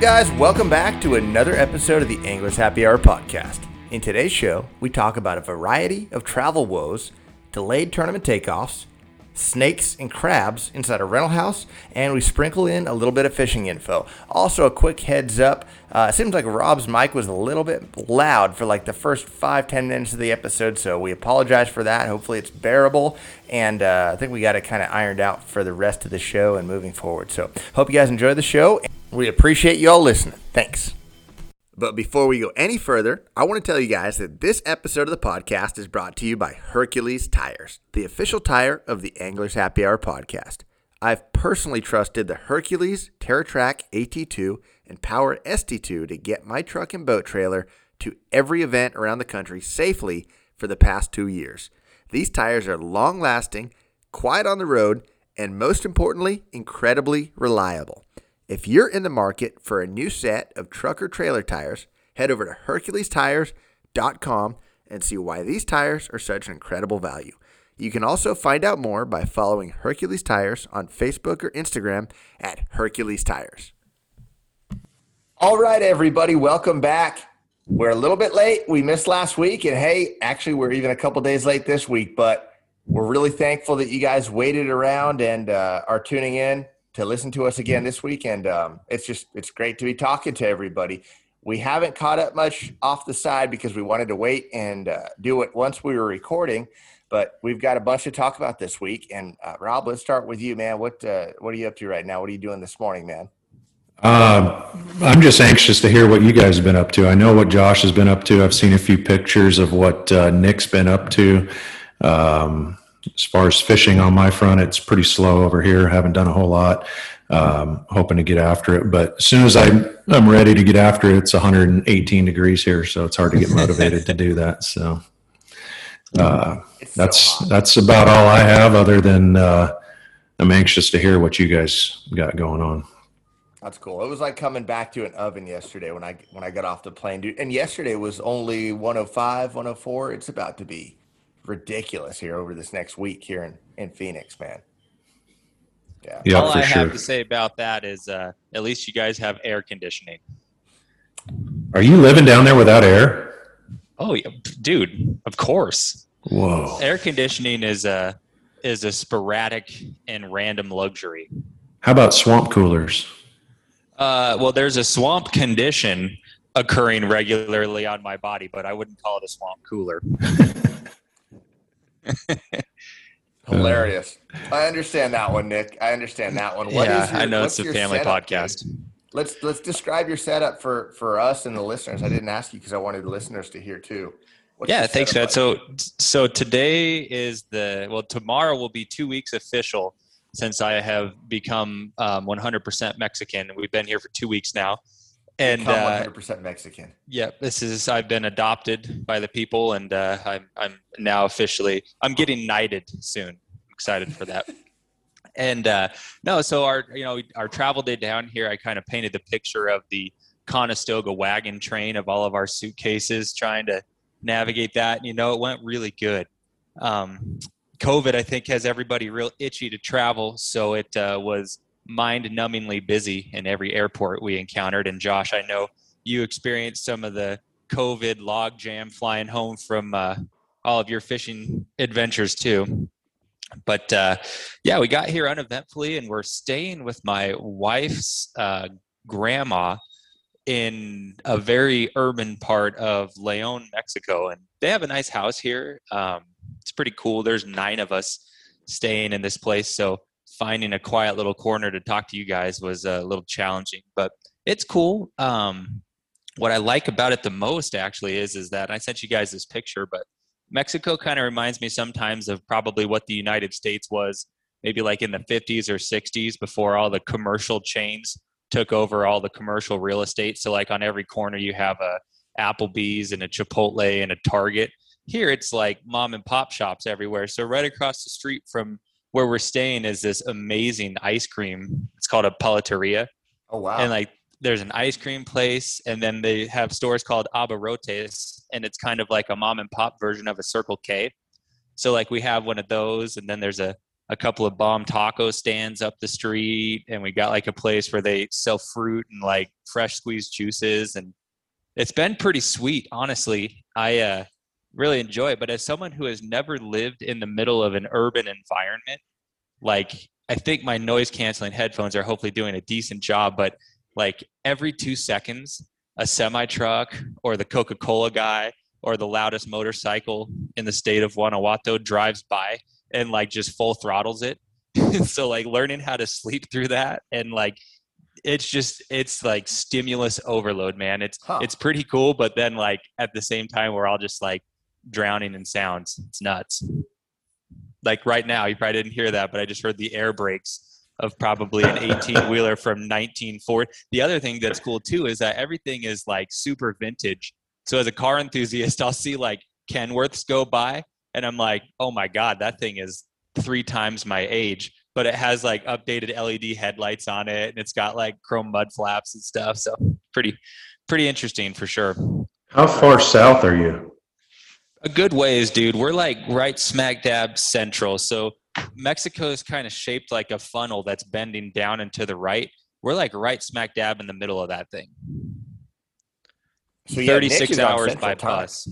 guys? Welcome back to another episode of the Anglers Happy Hour podcast. In today's show, we talk about a variety of travel woes, delayed tournament takeoffs, snakes and crabs inside a rental house, and we sprinkle in a little bit of fishing info. Also, a quick heads up uh, it seems like Rob's mic was a little bit loud for like the first five, ten minutes of the episode, so we apologize for that. Hopefully, it's bearable, and uh, I think we got it kind of ironed out for the rest of the show and moving forward. So, hope you guys enjoy the show. We appreciate you all listening. Thanks. But before we go any further, I want to tell you guys that this episode of the podcast is brought to you by Hercules Tires, the official tire of the Anglers Happy Hour podcast. I've personally trusted the Hercules TerraTrack AT2 and Power ST2 to get my truck and boat trailer to every event around the country safely for the past two years. These tires are long lasting, quiet on the road, and most importantly, incredibly reliable. If you're in the market for a new set of truck or trailer tires, head over to HerculesTires.com and see why these tires are such an incredible value. You can also find out more by following Hercules Tires on Facebook or Instagram at Hercules Tires. All right, everybody, welcome back. We're a little bit late. We missed last week, and hey, actually, we're even a couple days late this week, but we're really thankful that you guys waited around and uh, are tuning in to listen to us again this week. And um, it's just it's great to be talking to everybody. We haven't caught up much off the side because we wanted to wait and uh, do it once we were recording. But we've got a bunch to talk about this week. And uh, Rob, let's start with you, man. What uh, what are you up to right now? What are you doing this morning, man? Uh, I'm just anxious to hear what you guys have been up to. I know what Josh has been up to. I've seen a few pictures of what uh, Nick's been up to. Um, as far as fishing on my front, it's pretty slow over here. Haven't done a whole lot. Um, hoping to get after it, but as soon as I'm I'm ready to get after it, it's 118 degrees here, so it's hard to get motivated to do that. So uh, that's so that's about all I have. Other than uh, I'm anxious to hear what you guys got going on. That's cool. It was like coming back to an oven yesterday when I when I got off the plane, dude. And yesterday was only 105, 104. It's about to be ridiculous here over this next week here in, in Phoenix, man. Yeah. yeah All I sure. have to say about that is uh, at least you guys have air conditioning. Are you living down there without air? Oh, yeah, dude, of course. Whoa. Air conditioning is a is a sporadic and random luxury. How about swamp coolers? Uh, well, there's a swamp condition occurring regularly on my body, but I wouldn't call it a swamp cooler. Hilarious. I understand that one, Nick. I understand that one. What yeah, your, I know it's a family podcast. Dude? Let's let's describe your setup for for us and the listeners. I didn't ask you because I wanted the listeners to hear too. What's yeah, thanks, man. So so today is the well tomorrow will be two weeks official since I have become um, 100% Mexican. And we've been here for two weeks now. And become 100% uh, Mexican. Yeah, this is I've been adopted by the people, and uh, I'm I'm now officially I'm getting knighted soon. I'm excited for that. and uh, no, so our you know our travel day down here, I kind of painted the picture of the Conestoga wagon train of all of our suitcases, trying to navigate that. And you know, it went really good. Um, COVID, I think, has everybody real itchy to travel. So it uh, was mind numbingly busy in every airport we encountered. And Josh, I know you experienced some of the COVID logjam flying home from uh, all of your fishing adventures too. But uh, yeah, we got here uneventfully and we're staying with my wife's uh, grandma in a very urban part of Leon, Mexico. And they have a nice house here. Um, it's pretty cool. There's nine of us staying in this place, so finding a quiet little corner to talk to you guys was a little challenging, but it's cool. Um, what I like about it the most actually is is that I sent you guys this picture, but Mexico kind of reminds me sometimes of probably what the United States was maybe like in the 50s or 60s before all the commercial chains took over all the commercial real estate. So like on every corner you have a Applebee's and a Chipotle and a Target here it's like mom and pop shops everywhere. So right across the street from where we're staying is this amazing ice cream. It's called a paleteria. Oh wow! And like there's an ice cream place, and then they have stores called Abarrotes, and it's kind of like a mom and pop version of a Circle K. So like we have one of those, and then there's a a couple of bomb taco stands up the street, and we got like a place where they sell fruit and like fresh squeezed juices, and it's been pretty sweet, honestly. I uh, really enjoy it. But as someone who has never lived in the middle of an urban environment, like I think my noise canceling headphones are hopefully doing a decent job, but like every two seconds, a semi truck or the Coca Cola guy or the loudest motorcycle in the state of Guanajuato drives by and like just full throttles it. so like learning how to sleep through that and like it's just it's like stimulus overload, man. It's huh. it's pretty cool, but then like at the same time we're all just like drowning in sounds. It's nuts like right now, you probably didn't hear that, but I just heard the air brakes of probably an 18 wheeler from 1940. The other thing that's cool too is that everything is like super vintage. So as a car enthusiast, I'll see like Kenworths go by and I'm like, oh my God, that thing is three times my age. But it has like updated LED headlights on it and it's got like chrome mud flaps and stuff. So pretty, pretty interesting for sure. How far south are you? A good ways, dude. We're like right smack dab central. So Mexico is kind of shaped like a funnel that's bending down and to the right. We're like right smack dab in the middle of that thing. So 36 hours by time. bus.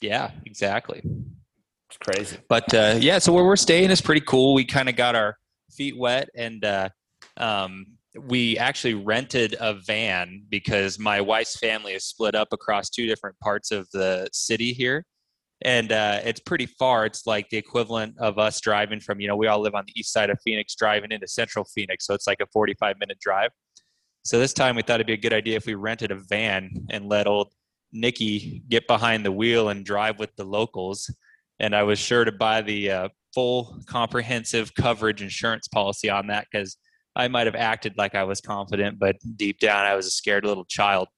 Yeah, exactly. It's crazy. But uh, yeah, so where we're staying is pretty cool. We kind of got our feet wet and uh, um, we actually rented a van because my wife's family is split up across two different parts of the city here and uh, it's pretty far. It's like the equivalent of us driving from, you know, we all live on the east side of Phoenix, driving into central Phoenix. So it's like a 45 minute drive. So this time we thought it'd be a good idea if we rented a van and let old Nikki get behind the wheel and drive with the locals. And I was sure to buy the uh, full comprehensive coverage insurance policy on that because I might have acted like I was confident, but deep down I was a scared little child.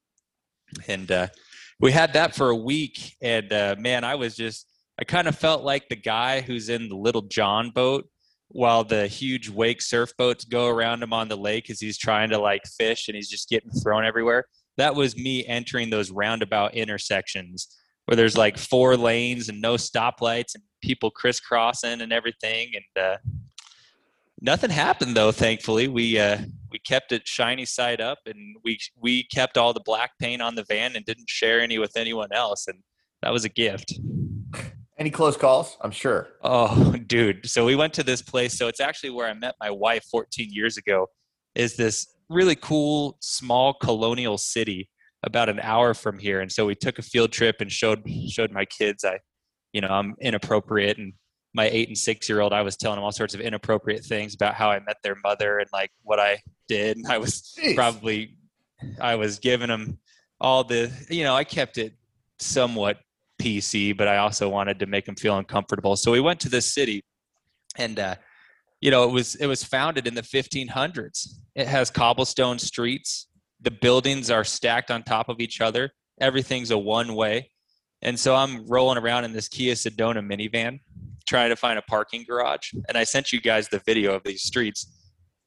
And uh, we had that for a week, and uh, man, I was just I kind of felt like the guy who's in the little John boat while the huge wake surf boats go around him on the lake as he's trying to like fish and he's just getting thrown everywhere. That was me entering those roundabout intersections where there's like four lanes and no stoplights and people crisscrossing and everything. And uh, nothing happened though. Thankfully, we uh, we kept it shiny side up, and we we kept all the black paint on the van and didn't share any with anyone else, and that was a gift. Any close calls? I'm sure. Oh, dude. So we went to this place. So it's actually where I met my wife 14 years ago. Is this really cool small colonial city about an hour from here? And so we took a field trip and showed showed my kids I, you know, I'm inappropriate and my eight and six year old, I was telling them all sorts of inappropriate things about how I met their mother and like what I did. And I was Jeez. probably, I was giving them all the, you know, I kept it somewhat PC, but I also wanted to make them feel uncomfortable. So we went to this city and, uh, you know, it was, it was founded in the 1500s. It has cobblestone streets. The buildings are stacked on top of each other. Everything's a one way. And so I'm rolling around in this Kia Sedona minivan trying to find a parking garage. And I sent you guys the video of these streets.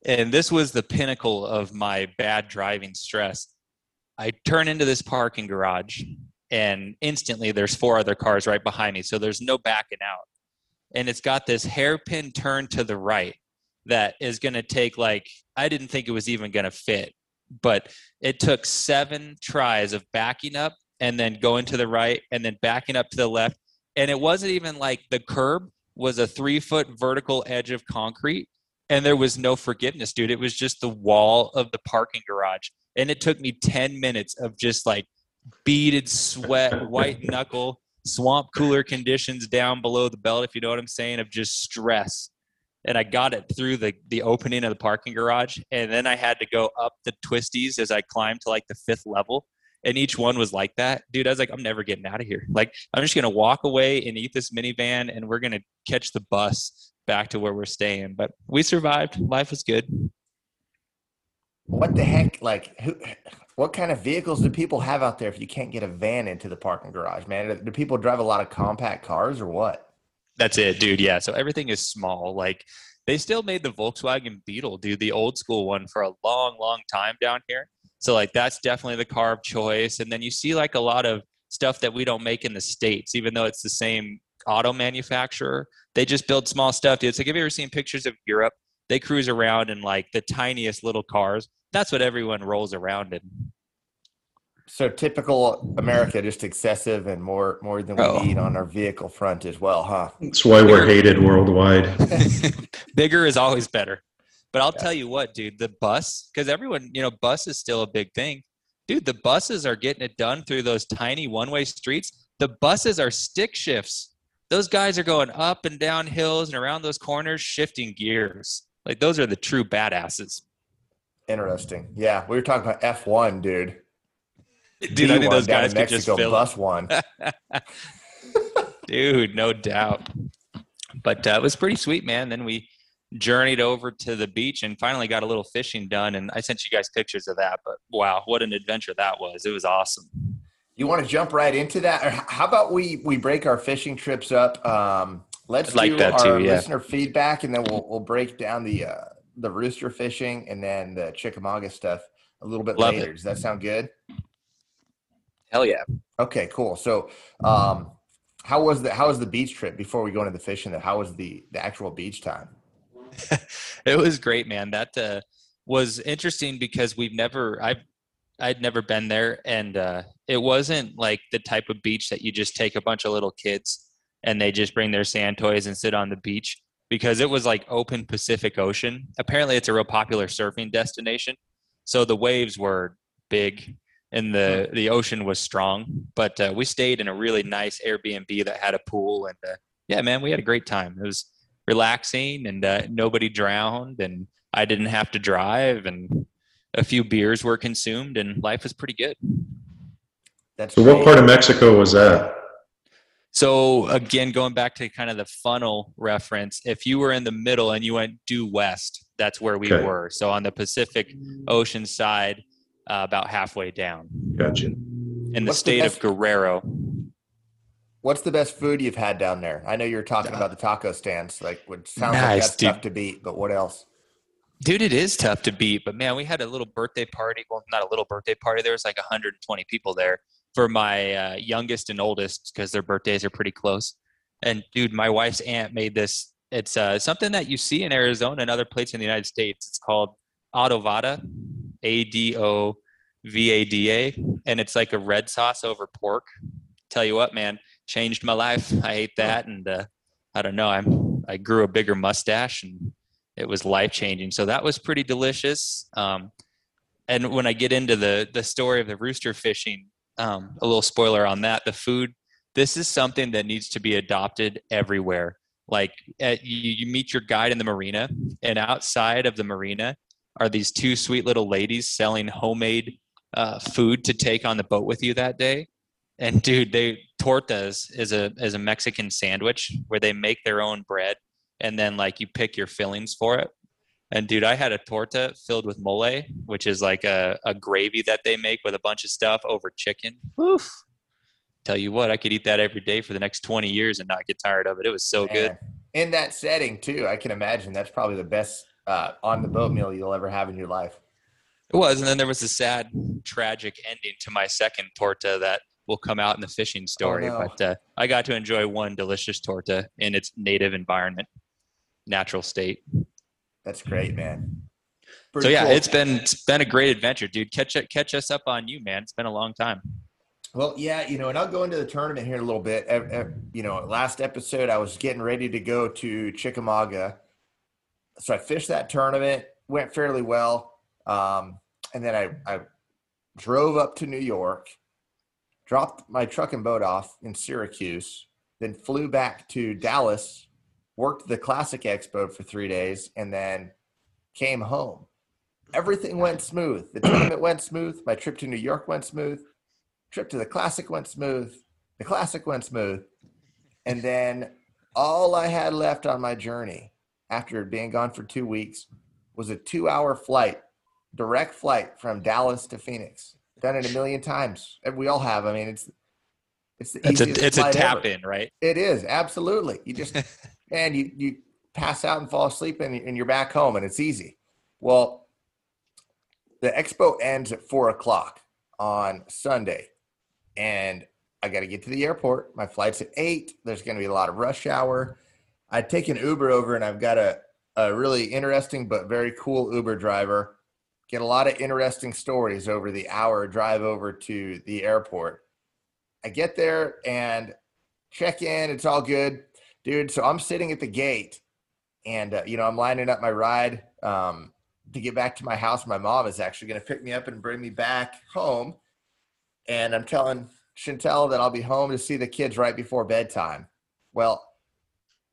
And this was the pinnacle of my bad driving stress. I turn into this parking garage, and instantly there's four other cars right behind me. So there's no backing out. And it's got this hairpin turn to the right that is going to take like, I didn't think it was even going to fit, but it took seven tries of backing up and then going to the right and then backing up to the left. And it wasn't even like the curb was a three foot vertical edge of concrete and there was no forgiveness dude. It was just the wall of the parking garage. And it took me 10 minutes of just like beaded sweat white knuckle swamp cooler conditions down below the belt if you know what i'm saying of just stress. And i got it through the the opening of the parking garage and then i had to go up the twisties as i climbed to like the fifth level and each one was like that dude i was like i'm never getting out of here. Like i'm just gonna walk away and eat this minivan and we're gonna catch the bus back to where we're staying. But we survived. Life was good. What the heck like who what kind of vehicles do people have out there if you can't get a van into the parking garage man? Do people drive a lot of compact cars or what? That's it dude yeah. So everything is small. Like they still made the volkswagen beetle dude the old school one for a long long time down here so like that's definitely the car of choice. And then you see like a lot of stuff that we don't make in the states, even though it's the same auto manufacturer. They just build small stuff. Dude. It's like, have you ever seen pictures of Europe? They cruise around in like the tiniest little cars. That's what everyone rolls around in. So typical America, just excessive and more more than we Oh. need on our vehicle front as well, huh? That's why we're hated worldwide. Bigger is always better. But I'll Yeah. tell you what, dude, the bus, because everyone, you know, bus is still a big thing. Dude, the buses are getting it done through those tiny one way streets. The buses are stick shifts. Those guys are going up and down hills and around those corners, shifting gears. Like those are the true badasses. Interesting. Yeah, we were talking about F one, dude. Dude, I think those guys could just fill bus one. dude no doubt but uh, it was pretty sweet man then we journeyed over to the beach and finally got a little fishing done and i sent you guys pictures of that but wow what an adventure that was it was awesome You want to jump right into that, or how about we we break our fishing trips up? Um, let's I'd like do that our too, yeah. listener feedback, and then we'll we'll break down the uh, the rooster fishing and then the Chickamauga stuff a little bit Love later. it. Does that sound good? hell yeah Okay, cool. So, um, how was the how was the beach trip before we go into the fishing? How was the the actual beach time? it was great man. That uh, was interesting because we've never i've i'd never been there and uh, it wasn't like the type of beach that you just take a bunch of little kids and they just bring their sand toys and sit on the beach because it was like open pacific ocean. Apparently it's a real popular surfing destination so the waves were big and the the ocean was strong but uh, we stayed in a really nice airbnb that had a pool and uh, yeah man we had a great time. It was relaxing and uh, nobody drowned and I didn't have to drive and a few beers were consumed and life was pretty good. That's So, what part of Mexico was that? So again, going back to kind of the funnel reference, if you were in the middle and you went due west, that's where we Okay. were. So on the Pacific Ocean side, uh, about halfway down Gotcha. in the What's the state of Guerrero. What's the best food you've had down there? I know you were talking about the taco stands, like which sounds like that's dude. tough to beat. But what else? Dude, it is tough to beat, but man, we had a little birthday party. Well, not a little birthday party. There was like 120 people there for my uh, youngest and oldest because their birthdays are pretty close. And dude, my wife's aunt made this. It's uh, something that you see in Arizona and other places in the United States. It's called adovada, A D O V A D A, and it's like a red sauce over pork. Tell you what, man, changed my life. I ate that, and uh, I don't know. I'm I grew a bigger mustache and it was life changing. So that was pretty delicious. Um, and when I get into the the story of the rooster fishing, um, a little spoiler on that: the food. This is something that needs to be adopted everywhere. Like at, you, you meet your guide in the marina, and outside of the marina are these two sweet little ladies selling homemade uh, food to take on the boat with you that day. And dude, they tortas is a is a Mexican sandwich where they make their own bread and then like you pick your fillings for it. And dude, I had a torta filled with mole, which is like a, a gravy that they make with a bunch of stuff over chicken. Oof. Tell you what, I could eat that every day for the next 20 years and not get tired of it. It was so good. In that setting too, I can imagine that's probably the best uh, on the boat meal you'll ever have in your life. It was. And then there was a sad, tragic ending to my second torta that will come out in the fishing story. no. But uh, I got to enjoy one delicious torta in its native environment, natural state. That's great, man. so yeah, cool. it's been it's been a great adventure, dude. Catch it, catch us up on you, man. It's been a long time. Well, yeah, you know, and I'll go into the tournament here in a little bit. You know, last episode I was getting ready to go to Chickamauga, so I fished that tournament, went fairly well, um, and then I, I drove up to New York, dropped my truck and boat off in Syracuse, then flew back to Dallas, worked the Classic Expo for three days, and then came home. Everything went smooth. The tournament went smooth. My trip to New York went smooth trip to the classic went smooth the classic went smooth and then all i had left on my journey after being gone for two weeks was a two hour flight direct flight from dallas to phoenix done it a million times And we all have i mean it's it's the It's a easiest it's a tap ever. in, right? it is absolutely you just man you you pass out and fall asleep and, and you're back home and it's easy well the expo ends at four o'clock on sunday and I got to get to the airport. My flight's at eight. There's going to be a lot of rush hour. I take an Uber over, and I've got a a really interesting but very cool Uber driver. Get a lot of interesting stories over the hour drive over to the airport. I get there and check in. It's all good, dude. So I'm sitting at the gate, and uh, you know I'm lining up my ride um, to get back to my house. My mom is actually going to pick me up and bring me back home, and I'm telling Chantel that I'll be home to see the kids right before bedtime. Well,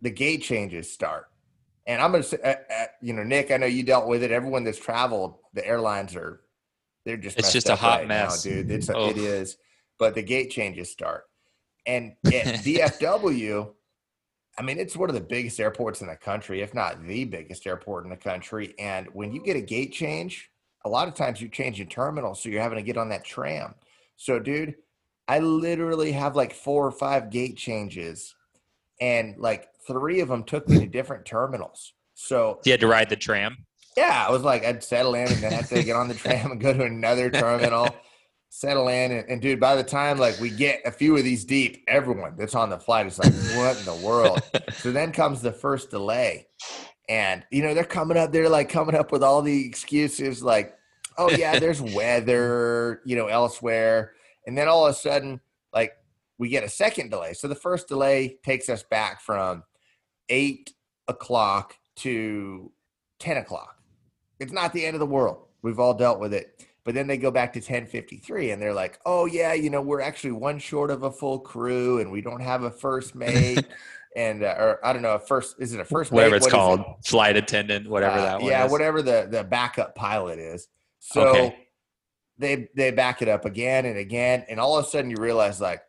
the gate changes start and I'm gonna say, uh, uh, you know, Nick, I know you dealt with it. Everyone that's traveled, the airlines are, they're just it's just a hot right mess, now, dude. It's oh. it is, but the gate changes start, and at DFW, I mean, it's one of the biggest airports in the country, if not the biggest airport in the country. And when you get a gate change, a lot of times you change your terminal, so you're having to get on that tram. So, dude, I literally have like four or five gate changes, and like three of them took me to different terminals. So you had to ride the tram. Yeah, I was like, I'd settle in and then have to get on the tram and go to another terminal, settle in, and, and, dude, by the time like we get a few of these deep, everyone that's on the flight is like, what in the world? so then comes the first delay, and you know they're coming up, they're like coming up with all the excuses, like, oh yeah, there's weather, you know, elsewhere, and then all of a sudden, like we get a second delay. So the first delay takes us back from eight o'clock to 10 o'clock. It's not the end of the world. We've all dealt with it. But then they go back to 1053 and they're like, oh, yeah, you know, we're actually one short of a full crew and we don't have a first mate. and, uh, or I don't know, a first, is it a first Whatever mate? it's what called, it? flight attendant, whatever uh, that Yeah, is. whatever the, the backup pilot is. So okay. they, they back it up again and again. And all of a sudden you realize, like,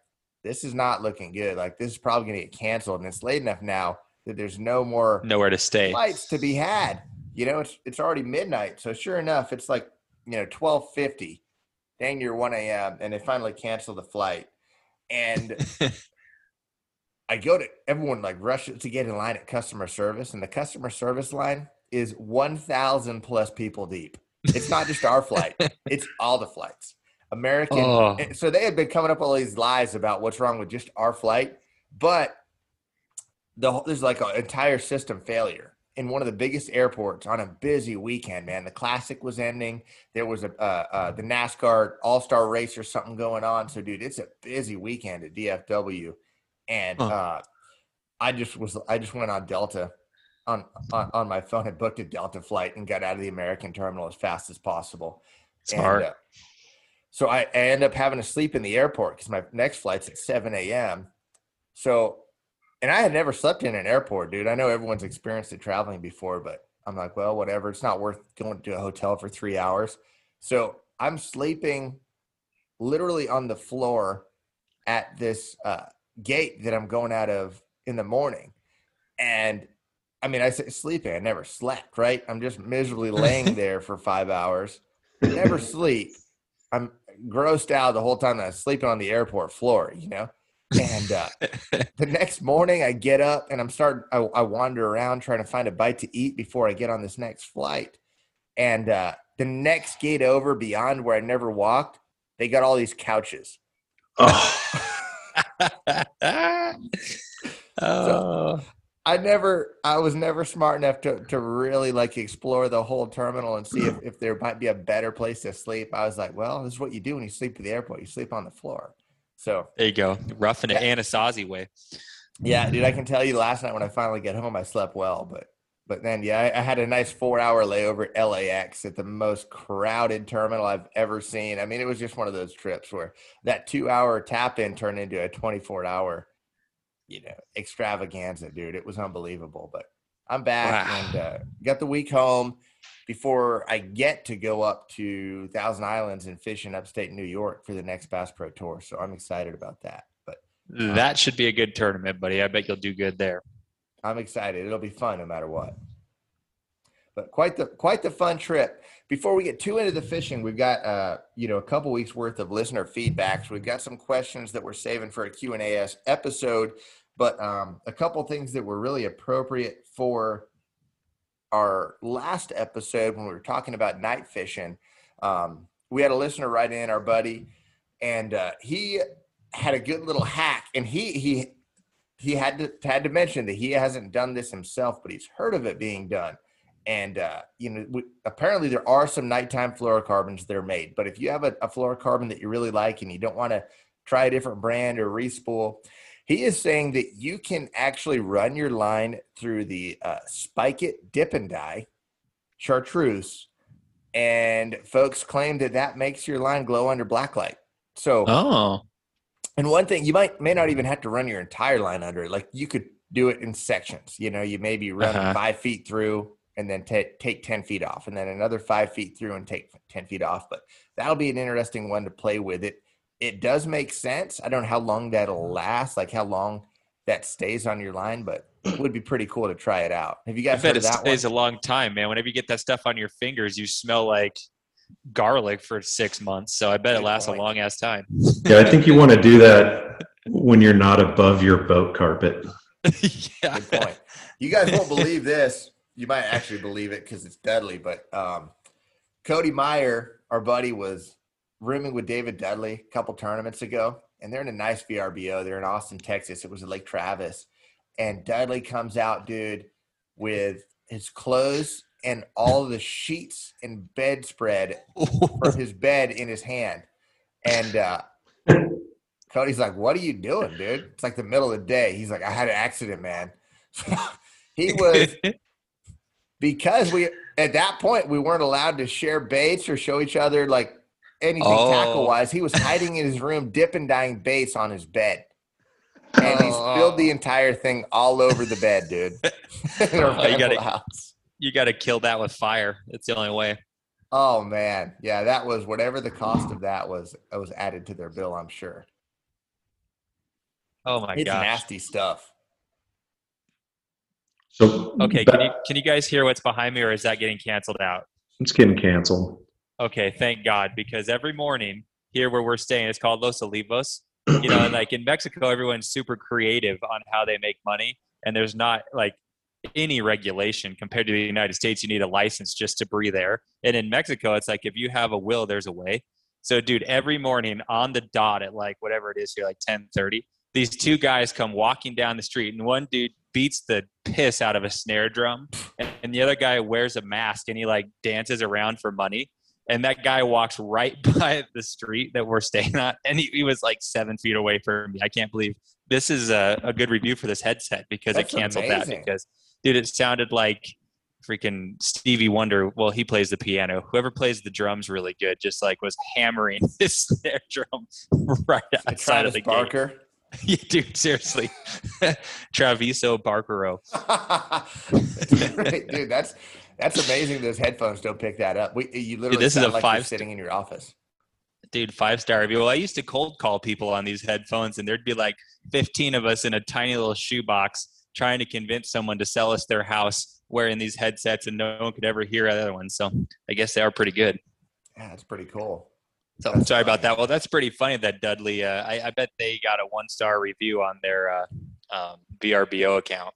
this is not looking good. Like, this is probably going to get canceled. And it's late enough now that there's no more nowhere to stay flights to be had. You know, it's it's already midnight, so sure enough, it's like you know twelve fifty, dang near one a.m. and they finally cancel the flight, and I go to everyone like rushes to get in line at customer service, and the customer service line is one thousand plus people deep. It's not just our flight; it's all the flights. American. Oh. Eh, so they had been coming up with all these lies about what's wrong with just our flight, but the there's like an entire system failure in one of the biggest airports on a busy weekend. Man, the classic was ending. There was a uh, uh, the NASCAR All Star race or something going on. So, dude, it's a busy weekend at DFW, and huh. uh, I just was I just went on Delta on, on on my phone and booked a Delta flight and got out of the American terminal as fast as possible. Smart. And, uh, so I, I end up having to sleep in the airport because my next flight's at 7 a.m. So and I had never slept in an airport, dude. I know everyone's experienced it traveling before, but I'm like, well, whatever. It's not worth going to a hotel for three hours. So I'm sleeping literally on the floor at this uh, gate that I'm going out of in the morning. And I mean, I say sleeping, I never slept, right? I'm just miserably laying there for five hours, never sleep. I'm grossed out the whole time that I'm sleeping on the airport floor, you know? And uh, the next morning, I get up and I'm starting. I, I, wander around trying to find a bite to eat before I get on this next flight. And uh, the next gate over, beyond where I never walked, they got all these couches. Oh. so I never, I was never smart enough to to really like explore the whole terminal and see if, if there might be a better place to sleep. I was like, well, this is what you do when you sleep at the airport. You sleep on the floor. So there you go, rough in an yeah. Anasazi way. Yeah, dude, I can tell you last night when I finally get home, I slept well, but but then yeah, I, I had a nice four hour layover at LAX at the most crowded terminal I've ever seen. I mean, it was just one of those trips where that two hour tap in turned into a 24 hour, you know, extravaganza, dude. It was unbelievable. But I'm back wow. and uh, got the week home before I get to go up to Thousand Islands and fish in upstate New York for the next Bass Pro Tour. So I'm excited about that. But um, that should be a good tournament, buddy. I bet you'll do good there. I'm excited. It'll be fun no matter what. But quite the quite the fun trip. Before we get too into the fishing, we've got uh, you know a couple weeks worth of listener feedbacks. We've got some questions that we're saving for a Q and A episode, but um, a couple things that were really appropriate for our last episode when we were talking about night fishing, um, we had a listener write in, our buddy, and uh, he had a good little hack, and he he he had to had to mention that he hasn't done this himself, but he's heard of it being done. And uh, you know, we, apparently there are some nighttime fluorocarbons that are made. But if you have a, a fluorocarbon that you really like and you don't want to try a different brand or respool, he is saying that you can actually run your line through the uh, Spike It Dip and Die chartreuse, and folks claim that that makes your line glow under blacklight. So, Oh, and one thing you might may not even have to run your entire line under it. Like you could do it in sections. You know, you maybe run Uh-huh. five feet through and then ta- take ten feet off, and then another five feet through and take ten feet off. But that'll be an interesting one to play with. It it does make sense. I don't know how long that'll last, like how long that stays on your line, but it would be pretty cool to try it out. Have you I guys bet heard it of that stays one? a long time, man. Whenever you get that stuff on your fingers, you smell like garlic for six months. So I bet it lasts point. a long ass time. Yeah, I think you want to do that when you're not above your boat carpet. yeah. Good point. You guys won't believe this. You might actually believe it because it's deadly, But um, Cody Meyer, our buddy, was rooming with David Dudley a couple tournaments ago, and they're in a nice VRBO. They're in Austin, Texas. It was at Lake Travis, and Dudley comes out, dude, with his clothes and all the sheets and bedspread from his bed in his hand, and. uh Cody's like, "What are you doing, dude?" It's like the middle of the day. He's like, "I had an accident, man." he was because we at that point we weren't allowed to share baits or show each other like anything Oh. tackle wise. He was hiding in his room, dipping dyeing baits on his bed, and he Oh. spilled the oh. entire thing all over the bed, dude. Oh, you gotta- house. you got to kill that with fire. It's the only way. Oh man, yeah, that was whatever the cost of that was. It was added to their bill, I'm sure. Oh my it's gosh. nasty stuff. So Okay, ba- can you can you guys hear what's behind me, or is that getting canceled out? it's getting canceled. Okay, thank God, because every morning here where we're staying, it's called Los Olivos. You know, and like in Mexico, everyone's super creative on how they make money, and there's not like any regulation compared to the United States. You need a license just to breathe air, and in Mexico, it's like if you have a will, there's a way. So, dude, every morning on the dot at like whatever it is here, like ten thirty, these two guys come walking down the street, and one dude beats the piss out of a snare drum, and, and the other guy wears a mask and he like dances around for money and that guy walks right by the street that we're staying at and he, he was like seven feet away from me i can't believe this is a, a good review for this headset because That's it canceled amazing. that because dude it sounded like freaking stevie wonder well he plays the piano whoever plays the drums really good just like was hammering his snare drum right outside of Travis the Barker. gate yeah, dude seriously traviso barkero dude. That's that's amazing. Those headphones don't pick that up. We you literally this is a like you're five- sitting in your office. dude five star review well i used to cold call people on these headphones and there'd be like 15 of us in a tiny little shoebox trying to convince someone to sell us their house wearing these headsets and no one could ever hear other ones so i guess they are pretty good Yeah, that's pretty cool. so That's sorry about that well that's pretty funny that dudley uh, I, I bet they got a one star review on their uh, um, vrbo account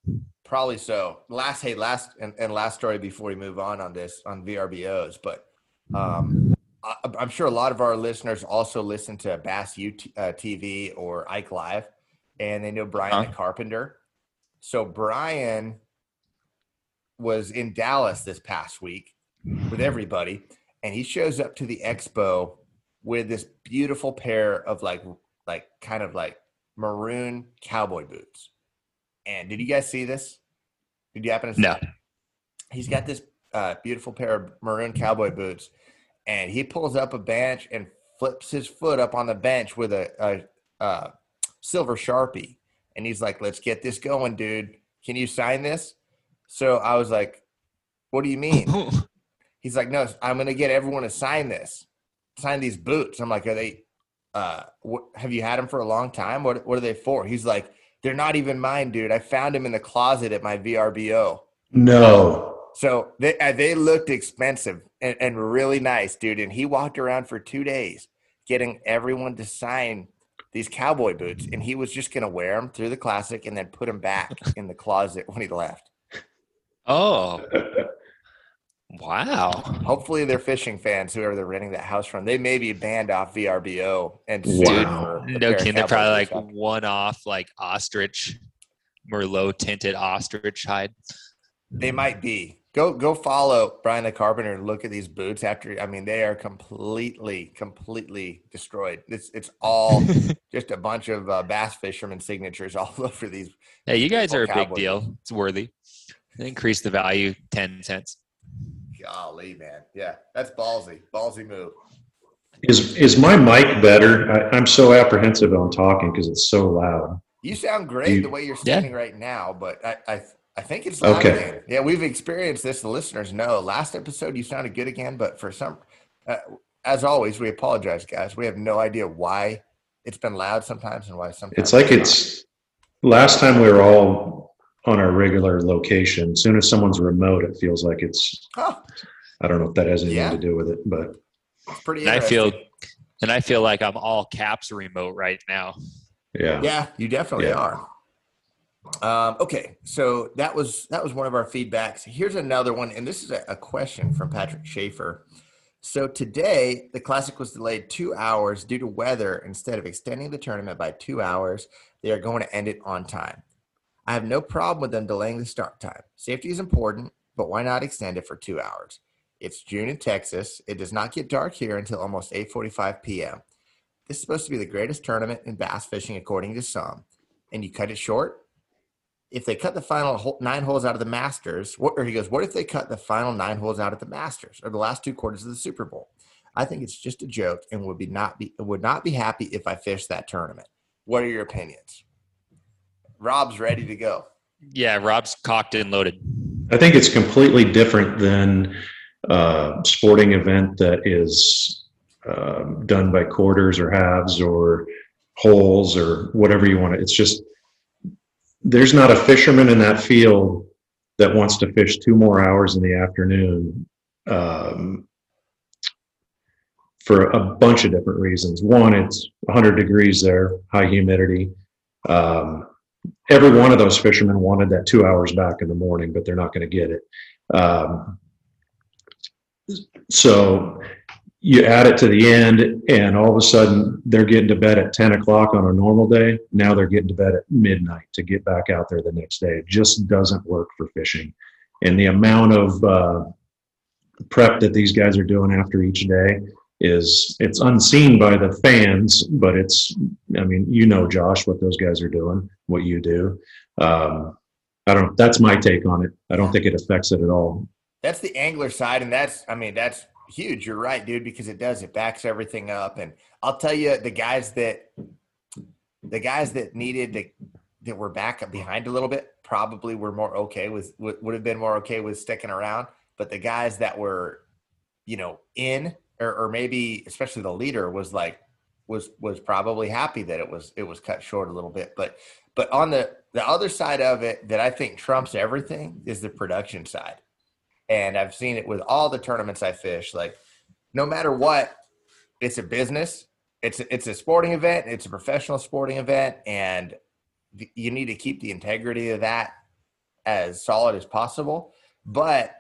Probably so. Last hey, last and, and last story before we move on on this on VRBOs, but um, I, I'm sure a lot of our listeners also listen to Bass U uh, TV or Ike Live, and they know Brian Huh? the Carpenter. So Brian was in Dallas this past week with everybody, and he shows up to the expo with this beautiful pair of like like kind of like maroon cowboy boots. And did you guys see this? Did you happen to see No. it? He's got this uh, beautiful pair of maroon cowboy boots, and he pulls up a bench and flips his foot up on the bench with a, a, uh silver sharpie, and he's like, "Let's get this going, dude. Can you sign this?" So I was like, "What do you mean?" He's like, "No, I'm gonna get everyone to sign this, sign these boots." I'm like, "Are they? Uh, what, have you had them for a long time? What What are they for?" He's like, "They're not even mine, dude. I found them in the closet at my VRBO." No. So they uh, they looked expensive and, and really nice, dude. And he walked around for two days getting everyone to sign these cowboy boots, and he was just gonna wear them through the classic and then put them back in the closet when he left. oh Wow. Hopefully, they're fishing fans, whoever they're renting that house from. They may be banned off VRBO and Wow. No kidding. They're probably like one off, like ostrich, Merlot tinted ostrich hide. They might be. Go go follow Brian the Carpenter and look at these boots after. I mean, they are completely, completely destroyed. It's it's all just a bunch of uh, bass fishermen signatures all over these. Hey, you guys are a big deal. It's worthy. Increase the value 10 cents. Golly, man, yeah, that's ballsy, ballsy move. Is is my mic better? I, I'm so apprehensive on talking because it's so loud. You sound great You- the way you're Yeah. standing right now, but I I, I think it's loud Okay. again. Yeah, we've experienced this. The listeners know. Last episode you sounded good again, but for some, uh, as always, we apologize, guys. We have no idea why it's been loud sometimes and why sometimes It's like not. it's last time we were all on our regular location. As soon as someone's remote, it feels like it's. Huh, I don't know if that has anything Yeah. to do with it, but it's pretty. And I feel and I feel like I'm all caps remote right now. yeah. Yeah, you definitely Yeah. are. Um, okay, so that was that was one of our feedbacks. Here's another one, and this is a, a question from Patrick Schaefer. So today, the classic was delayed two hours due to weather. Instead of extending the tournament by two hours, they are going to end it on time. I have no problem with them delaying the start time. Safety is important, but why not extend it for two hours? It's June in Texas. It does not get dark here until almost 8:45 p.m. This is supposed to be the greatest tournament in bass fishing, according to some, and you cut it short. If they cut the final nine holes out of the Masters, what, or he goes, what if they cut the final nine holes out at the Masters or the last two quarters of the Super Bowl? I think it's just a joke and would be not be would not be happy if I fished that tournament. What are your opinions? Rob's ready to go. Yeah, Rob's cocked and loaded. I think it's completely different than a sporting event that is um, done by quarters or halves or holes or whatever you want to. It's just there's not a fisherman in that field that wants to fish two more hours in the afternoon um, for a bunch of different reasons. One, it's 100 degrees there, high humidity. Um, every one of those fishermen wanted that two hours back in the morning, but they're not going to get it. Um, so you add it to the end, and all of a sudden they're getting to bed at 10 o'clock on a normal day. Now they're getting to bed at midnight to get back out there the next day. It just doesn't work for fishing. And the amount of uh, prep that these guys are doing after each day is it's unseen by the fans, but it's I mean, you know, Josh, what those guys are doing, what you do. Um, I don't. That's my take on it. I don't think it affects it at all. That's the angler side, and that's I mean that's huge. You're right, dude, because it does it backs everything up. And I'll tell you, the guys that the guys that needed to that were back behind a little bit probably were more okay with would, would have been more okay with sticking around. But the guys that were, you know, in or, or maybe especially the leader was like was was probably happy that it was it was cut short a little bit. But but on the the other side of it that I think trumps everything is the production side and I've seen it with all the tournaments I fish. Like, no matter what, it's a business. It's a, it's a sporting event. It's a professional sporting event, and you need to keep the integrity of that as solid as possible. But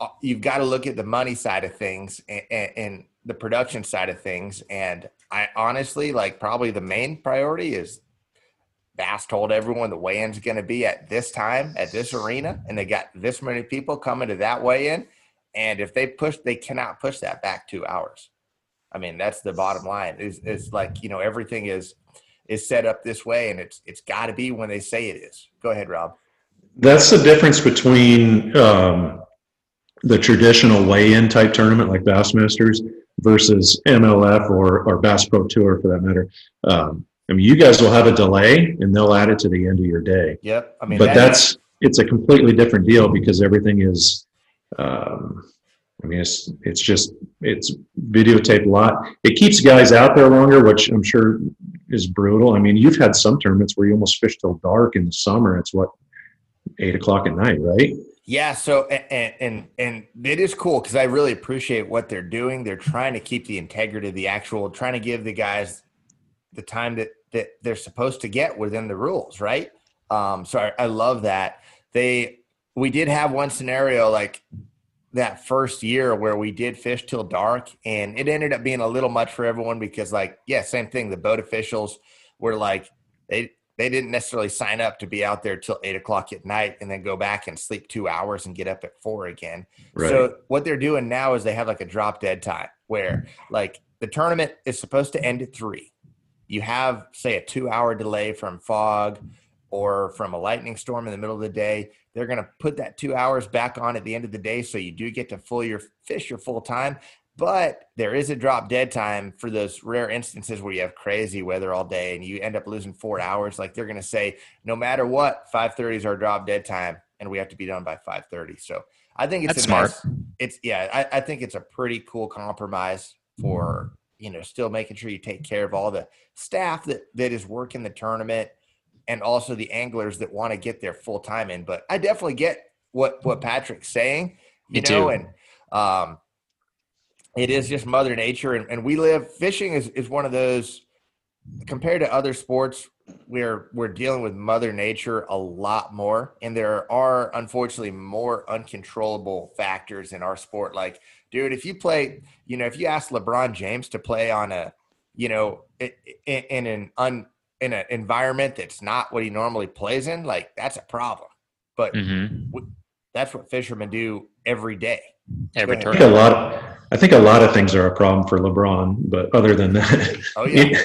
uh, you've got to look at the money side of things and, and, and the production side of things. And I honestly like probably the main priority is Bass told everyone the weigh-in's going to be at this time at this arena, and they got this many people coming to that weigh-in. And if they push, they cannot push that back two hours. I mean, that's the bottom line. Is is like you know everything is is set up this way, and it's it's got to be when they say it is. Go ahead, Rob. That's the difference between um, the traditional weigh-in type tournament like Bassmasters versus MLF or or Bass Pro Tour for that matter. Um, I mean, you guys will have a delay, and they'll add it to the end of your day. Yep. I mean, but that- that's it's a completely different deal because everything is um, i mean it's it's just it's videotaped a lot it keeps guys out there longer which i'm sure is brutal i mean you've had some tournaments where you almost fish till dark in the summer it's what eight o'clock at night right Yeah, so and and and it is cool because I really appreciate what they're doing. They're trying to keep the integrity of the actual, trying to give the guys the time that that they're supposed to get within the rules, right? Um, so I, I love that they. We did have one scenario like that first year where we did fish till dark and it ended up being a little much for everyone because like yeah same thing the boat officials were like they they didn't necessarily sign up to be out there till eight o'clock at night and then go back and sleep two hours and get up at four again right. so what they're doing now is they have like a drop dead time where like the tournament is supposed to end at three you have say a two hour delay from fog or from a lightning storm in the middle of the day they're going to put that two hours back on at the end of the day, so you do get to full your fish your full time. But there is a drop dead time for those rare instances where you have crazy weather all day and you end up losing four hours. Like they're going to say, no matter what, five thirty is our drop dead time, and we have to be done by five thirty. So I think it's smart. Nice, it's yeah, I, I think it's a pretty cool compromise for you know still making sure you take care of all the staff that that is working the tournament and also the anglers that want to get their full time in. But I definitely get what what Patrick's saying, you Me know, too. and um, it is just Mother Nature, and, and we live fishing is is one of those compared to other sports we're we're dealing with mother nature a lot more and there are unfortunately more uncontrollable factors in our sport like dude if you play you know if you ask lebron james to play on a you know in, in an un in an environment that's not what he normally plays in, like that's a problem. But mm-hmm. we, that's what fishermen do every day. Every turn. I think a lot. Of, I think a lot of things are a problem for LeBron, but other than that, oh yeah.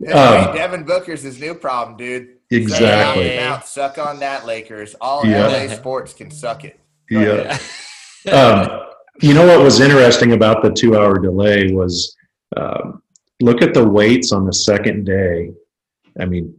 um, Devin Booker's his new problem, dude. Exactly. Suck, mouth, suck on that, Lakers. All yeah. LA sports can suck it. Go yeah. um, you know what was interesting about the two-hour delay was um, look at the weights on the second day I mean,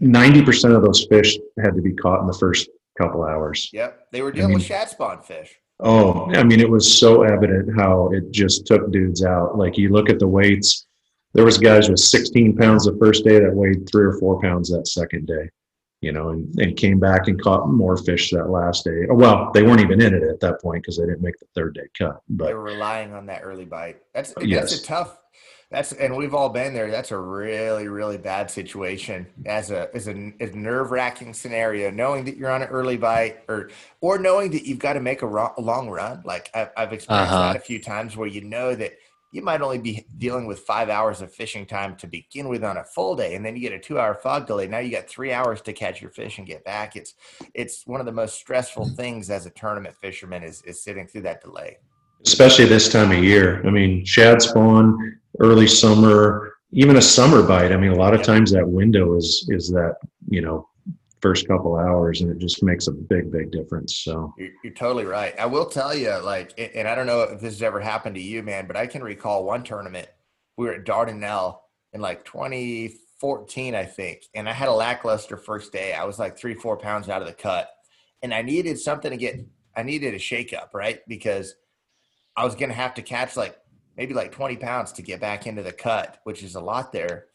90% of those fish had to be caught in the first couple hours. Yep. They were dealing I mean, with shad spawn fish. Oh, I mean, it was so evident how it just took dudes out. Like you look at the weights, there was guys with 16 pounds the first day that weighed three or four pounds that second day, you know, and, and came back and caught more fish that last day. Well, they weren't even in it at that point because they didn't make the third day cut. But they were relying on that early bite. That's yes. that's a tough that's and we've all been there. That's a really really bad situation as a as a, a nerve wracking scenario. Knowing that you're on an early bite, or or knowing that you've got to make a, ro- a long run. Like I've, I've experienced uh-huh. that a few times, where you know that you might only be dealing with five hours of fishing time to begin with on a full day, and then you get a two hour fog delay. Now you got three hours to catch your fish and get back. It's it's one of the most stressful things as a tournament fisherman is is sitting through that delay especially this time of year. I mean, shad spawn, early summer, even a summer bite. I mean, a lot of times that window is is that you know first couple hours, and it just makes a big big difference. So you're, you're totally right. I will tell you, like, and I don't know if this has ever happened to you, man, but I can recall one tournament we were at Dardanelle in like 2014, I think, and I had a lackluster first day. I was like three four pounds out of the cut, and I needed something to get. I needed a shake up, right? Because I was to have to catch like maybe like 20 pounds to get back into the cut, which is a lot there.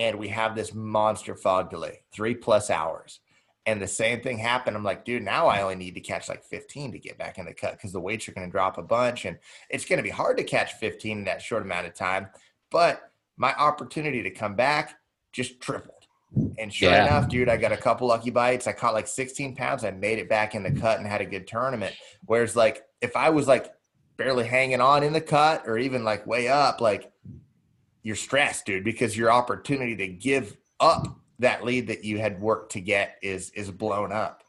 And we have this monster fog delay, three plus hours. And the same thing happened. I'm like, dude, now I only need to catch like 15 to get back in the cut because the weights are going to drop a bunch. And it's going to be hard to catch 15 in that short amount of time. But my opportunity to come back just tripled. And sure yeah. enough, dude, I got a couple lucky bites. I caught like 16 pounds. I made it back in the cut and had a good tournament. Whereas, like, if I was like barely hanging on in the cut or even like way up, like you're stressed, dude, because your opportunity to give up that lead that you had worked to get is is blown up.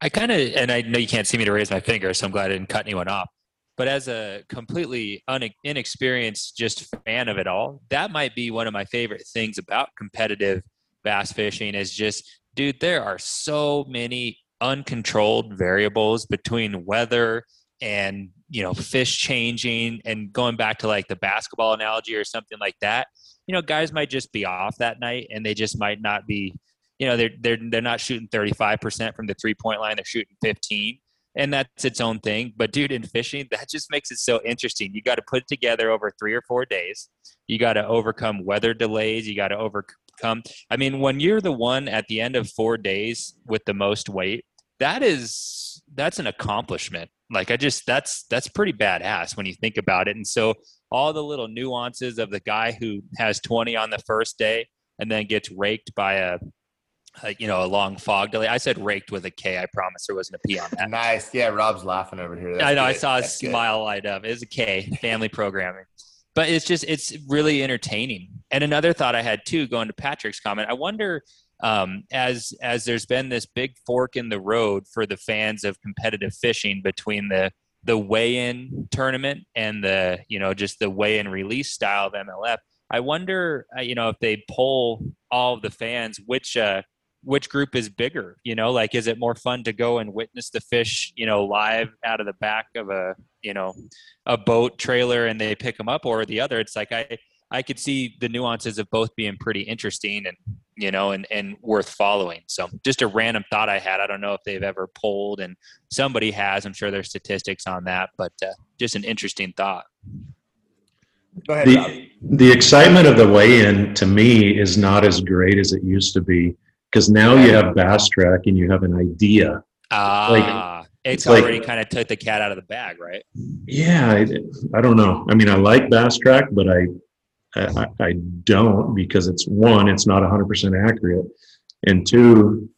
I kind of, and I know you can't see me to raise my finger, so I'm glad I didn't cut anyone off. But as a completely inexperienced just fan of it all, that might be one of my favorite things about competitive bass fishing is just, dude, there are so many uncontrolled variables between weather and you know fish changing and going back to like the basketball analogy or something like that you know guys might just be off that night and they just might not be you know they're they're they're not shooting 35% from the three point line they're shooting 15 and that's its own thing. But dude in fishing that just makes it so interesting. You got to put it together over 3 or 4 days. You got to overcome weather delays. You got to overcome i mean when you're the one at the end of 4 days with the most weight that is that's an accomplishment like I just that's that's pretty badass when you think about it. And so all the little nuances of the guy who has 20 on the first day and then gets raked by a uh, you know, a long fog delay. I said raked with a K. I promise there wasn't a P on that. Nice. Yeah, Rob's laughing over here. That's I know. I good. saw a That's good. smile light up. It's a K, family programming. But it's just, it's really entertaining. And another thought I had too, going to Patrick's comment, I wonder um, as as there's been this big fork in the road for the fans of competitive fishing between the the weigh-in tournament and the you know just the weigh-in release style of MLF. I wonder, uh, you know, if they poll all of the fans, which uh, which group is bigger? You know, like is it more fun to go and witness the fish, you know, live out of the back of a you know a boat trailer and they pick them up, or the other? It's like I I could see the nuances of both being pretty interesting and you know and and worth following. So just a random thought I had. I don't know if they've ever polled, and somebody has. I'm sure there's statistics on that, but uh, just an interesting thought. Go ahead, Rob. The, the excitement of the weigh-in to me is not as great as it used to be because now you have BassTrakk and you have an idea. Ah, it's, it's like- already kind of took the cat out of the bag, right? Yeah, I, I don't know. I mean, I like BassTrakk, but I, I, I don't because it's one, it's not 100% accurate, and two,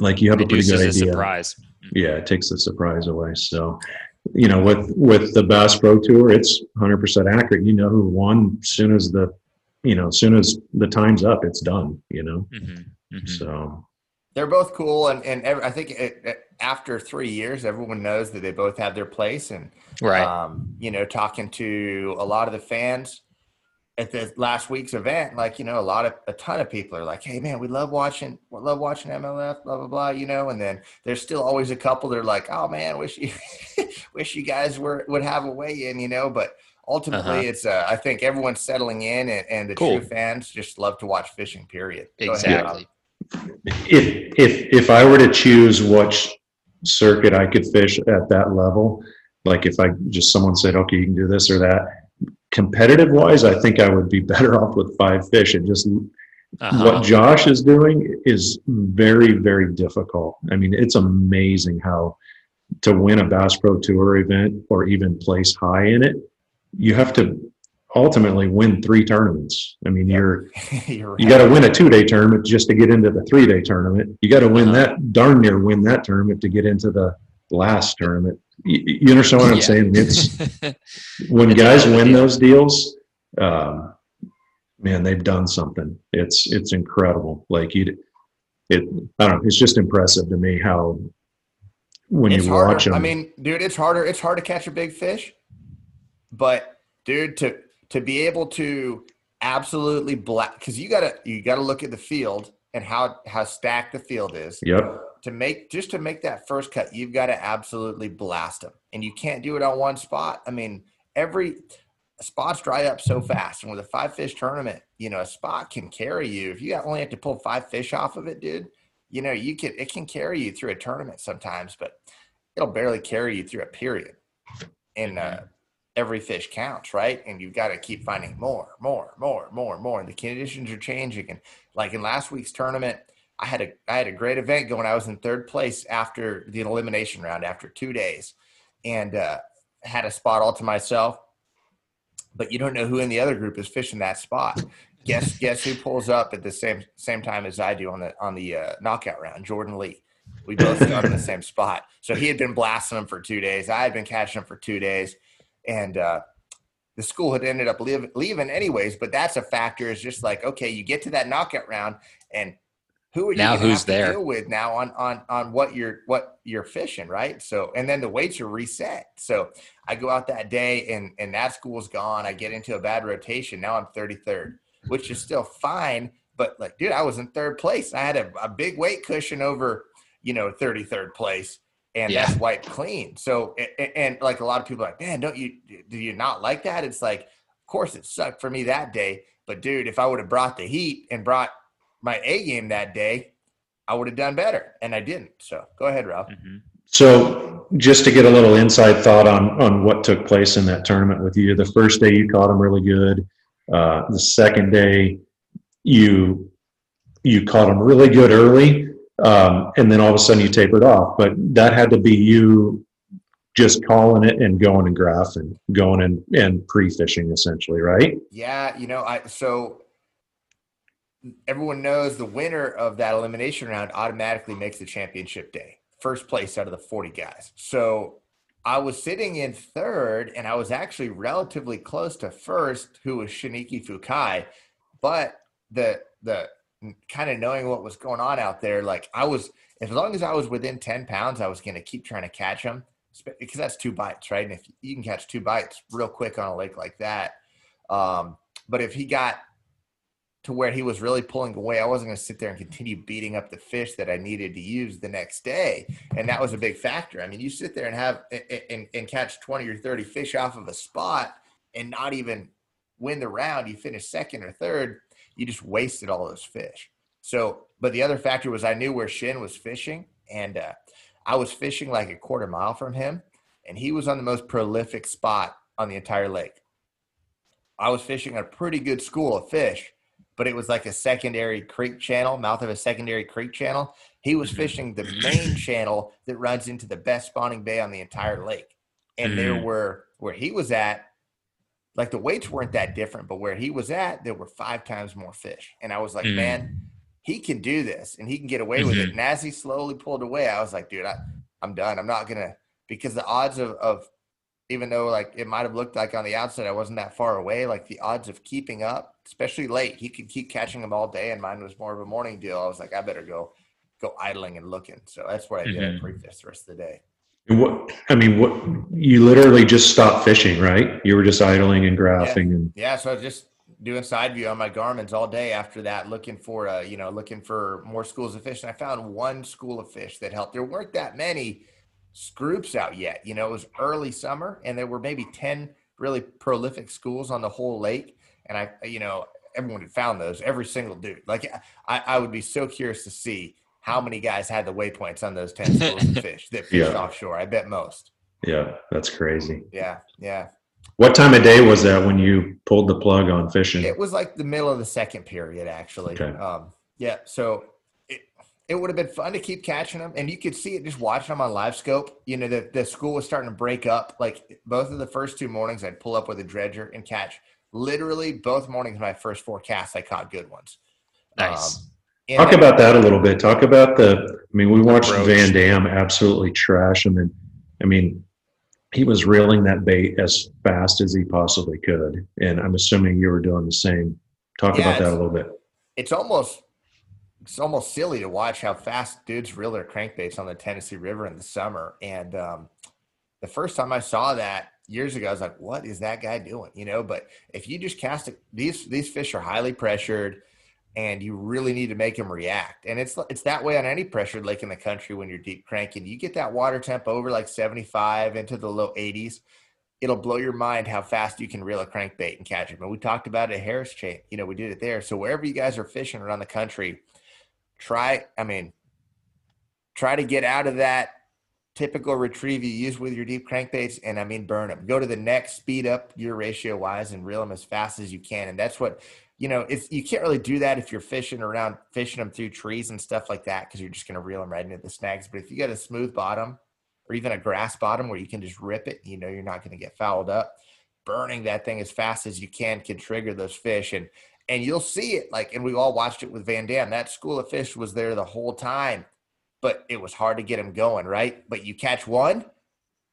like you have a pretty good Reduces the idea. surprise. yeah it takes the surprise away so you know with with the bass pro tour it's 100% accurate you know who won soon as the you know as soon as the time's up it's done you know hmm hmm so They're both cool, and and every, I think it, it- after three years, everyone knows that they both have their place. And Right. um, you know, talking to a lot of the fans at the last week's event, like you know, a lot of a ton of people are like, "Hey, man, we love watching, we love watching MLF, blah blah blah," you know. And then there's still always a couple that are like, "Oh man, wish you wish you guys were would have a way in," you know. But ultimately, Uh-huh. it's uh, I think everyone's settling in, and, and the Cool. true fans just love to watch fishing. Period. Go ahead, Rob. exactly. if if if i were to choose which circuit i could fish at that level like if i just someone said okay you can do this or that competitive wise i think i would be better off with five fish and just Uh-huh. what Josh is doing is very, very difficult. I mean, it's amazing how to win a Bass Pro Tour event or even place high in it, you have to ultimately win three tournaments. I mean, Yep. you're You're right. you got to win a two day tournament just to get into the three day tournament. You got to win Uh-huh. that darn near win that tournament to get into the last tournament. You, you understand what I'm Yeah. saying? It's when It's guys hell of a win deal. those deals, um, man, they've done something. It's it's incredible. Like you, it I don't know. It's just impressive to me how when it's you harder. watch them. I mean, dude, it's harder. It's hard to catch a big fish, but dude, to to be able to absolutely black because you gotta you gotta look at the field and how how stacked the field is yep, to make just to make that first cut. You've got to absolutely blast them, and you can't do it on one spot. I mean, every spots dry up so fast, and with a five fish tournament, you know, a spot can carry you. If you got- only have to pull five fish off of it, dude, you know, you can it can carry you through a tournament sometimes, but it'll barely carry you through a period. And uh, every fish counts, right? And you've got to keep finding more, more, more, more, more. And the conditions are changing. And like in last week's tournament, I had a I had a great event going. I was in third place after the elimination round after two days, and uh, had a spot all to myself. But you don't know who in the other group is fishing that spot. guess guess who pulls up at the same same time as I do on the on the uh, knockout round? Jordan Lee. We both got in the same spot. So he had been blasting them for two days. I had been catching them for two days, and uh, the school had ended up leave, leaving anyways. But that's a factor. Is just like okay, you get to that knockout round, and who are you Now who's there? deal with now on on on what you're what you're fishing, right? So and then the weights are reset. So I go out that day, and and that school's gone. I get into a bad rotation. Now I'm 33rd, which is still fine. But like, dude, I was in third place. I had a, a big weight cushion over, you know, 33rd place, and Yeah. that's wiped clean. So, a- a- and, like a lot of people are like, man, don't you do you not like that? It's like, of course, it sucked for me that day. But dude, if I would have brought the heat and brought my A game that day, I would have done better, and I didn't. So, go ahead, Ralph. Mhm. So just to get a little inside thought on on what took place in that tournament with you, the first day you caught them really good. Uh, the second day you you caught them really good early, um, and then all of a sudden you tapered off. But that had to be you just calling it and going and graphing, going and and pre fishing essentially, right? Yeah, you know, I so everyone knows the winner of that elimination round automatically makes the championship day, first place out of the 40 guys. So I was sitting in third, and I was actually relatively close to first, who was Shinichi Fukae. But the the kind of knowing what was going on out there, like I was, as long as I was within 10 pounds, I was going to keep trying to catch him because that's two bites, right? And if you can catch two bites real quick on a lake like that, um, but if he got to where he was really pulling away, I wasn't going to sit there and continue beating up the fish that I needed to use the next day, and that was a big factor. I mean, you sit there and have and, and catch twenty or thirty fish off of a spot and not even win the round. You finish second or third. You just wasted all those fish. So, but the other factor was I knew where Shin was fishing, and uh, I was fishing like a quarter mile from him, and he was on the most prolific spot on the entire lake. I was fishing a pretty good school of fish, but it was like a secondary creek channel, mouth of a secondary creek channel. He was mm-hmm. fishing the main channel that runs into the best spawning bay on the entire lake. And mm-hmm. there were where he was at, like the weights weren't that different, but where he was at, there were five times more fish. And I was like, mm-hmm. man, he can do this and he can get away mm-hmm. with it. Mm-hmm. And as he slowly pulled away, I was like, dude, I, I'm done. I'm not gonna because the odds of, of even though like it might have looked like on the outside I wasn't that far away, like the odds of keeping up, especially late, he could keep catching them all day, and mine was more of a morning deal. I was like, I better go go idling and looking. So that's what I did mm-hmm. prefish the rest of the day. And what I mean, what you literally just stopped fishing, right? You were just idling and graphing yeah. and yeah. So I was just doing side view on my Garmin's all day after that, looking for uh, you know, looking for more schools of fish. And I found one school of fish that helped. There weren't that many groups out yet. You know, it was early summer and there were maybe 10 really prolific schools on the whole lake. And I, you know, everyone had found those, every single dude. Like I, I would be so curious to see how many guys had the waypoints on those 10 schools of fish that fished yeah. offshore. I bet most. Yeah, that's crazy. Yeah, yeah. What time of day was that when you pulled the plug on fishing? It was like the middle of the second period, actually. Okay. Um, yeah. So it, it would have been fun to keep catching them, and you could see it just watching them on live scope. You know, the, the school was starting to break up. Like both of the first two mornings, I'd pull up with a dredger and catch. Literally, both mornings, my first four casts, I caught good ones. Nice. Um, Talk about that a little bit. Talk about the. I mean, we watched Van Dam absolutely trash him, and I mean, he was reeling that bait as fast as he possibly could. And I'm assuming you were doing the same. Talk yeah, about that a little bit. It's almost it's almost silly to watch how fast dudes reel their crankbaits on the Tennessee River in the summer. And um, the first time I saw that years ago, I was like, "What is that guy doing?" You know. But if you just cast it, these these fish are highly pressured and you really need to make them react. And it's it's that way on any pressured lake in the country when you're deep cranking. You get that water temp over like 75 into the low 80s, it'll blow your mind how fast you can reel a crankbait and catch it. And we talked about it at Harris Chain. You know, we did it there. So wherever you guys are fishing around the country, try, I mean, try to get out of that typical retrieve you use with your deep crankbaits and I mean burn them. Go to the next speed up your ratio wise and reel them as fast as you can. And that's what you know, if you can't really do that if you're fishing around, fishing them through trees and stuff like that, because you're just going to reel them right into the snags. But if you got a smooth bottom or even a grass bottom where you can just rip it, you know, you're not going to get fouled up. Burning that thing as fast as you can can trigger those fish, and and you'll see it. Like, and we all watched it with Van Dam. That school of fish was there the whole time, but it was hard to get them going, right? But you catch one,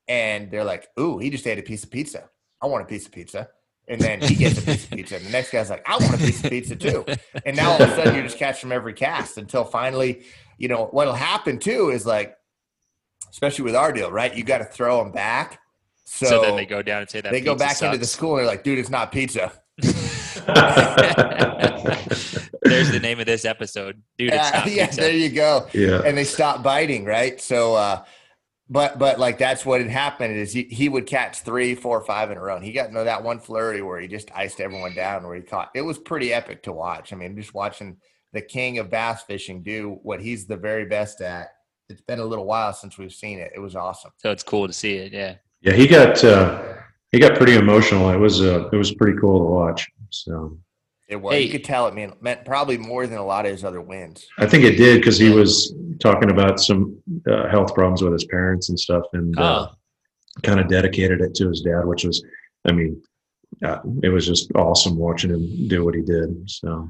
and they're like, "Ooh, he just ate a piece of pizza. I want a piece of pizza." and then he gets a piece of pizza. And the next guy's like, I want a piece of pizza too. And now all of a sudden you're just catch from every cast until finally, you know, what'll happen too is like, especially with our deal, right? You got to throw them back. So, so, then they go down and say that they go back sucks. into the school and they're like, dude, it's not pizza. There's the name of this episode, dude. yeah, pizza. there you go. Yeah, and they stop biting, right? So, uh, but but like that's what had happened is he, he would catch three, four, five in a row. And he got into that one flurry where he just iced everyone down where he caught. It was pretty epic to watch. I mean, just watching the king of bass fishing do what he's the very best at. It's been a little while since we've seen it. It was awesome. So it's cool to see it. Yeah. Yeah, he got uh, he got pretty emotional. It was uh, it was pretty cool to watch. So it was. Hey. You could tell it mean, meant probably more than a lot of his other wins. I think it did because he was talking about some uh, health problems with his parents and stuff, and uh, oh. kind of dedicated it to his dad, which was, I mean, uh, it was just awesome watching him do what he did. So.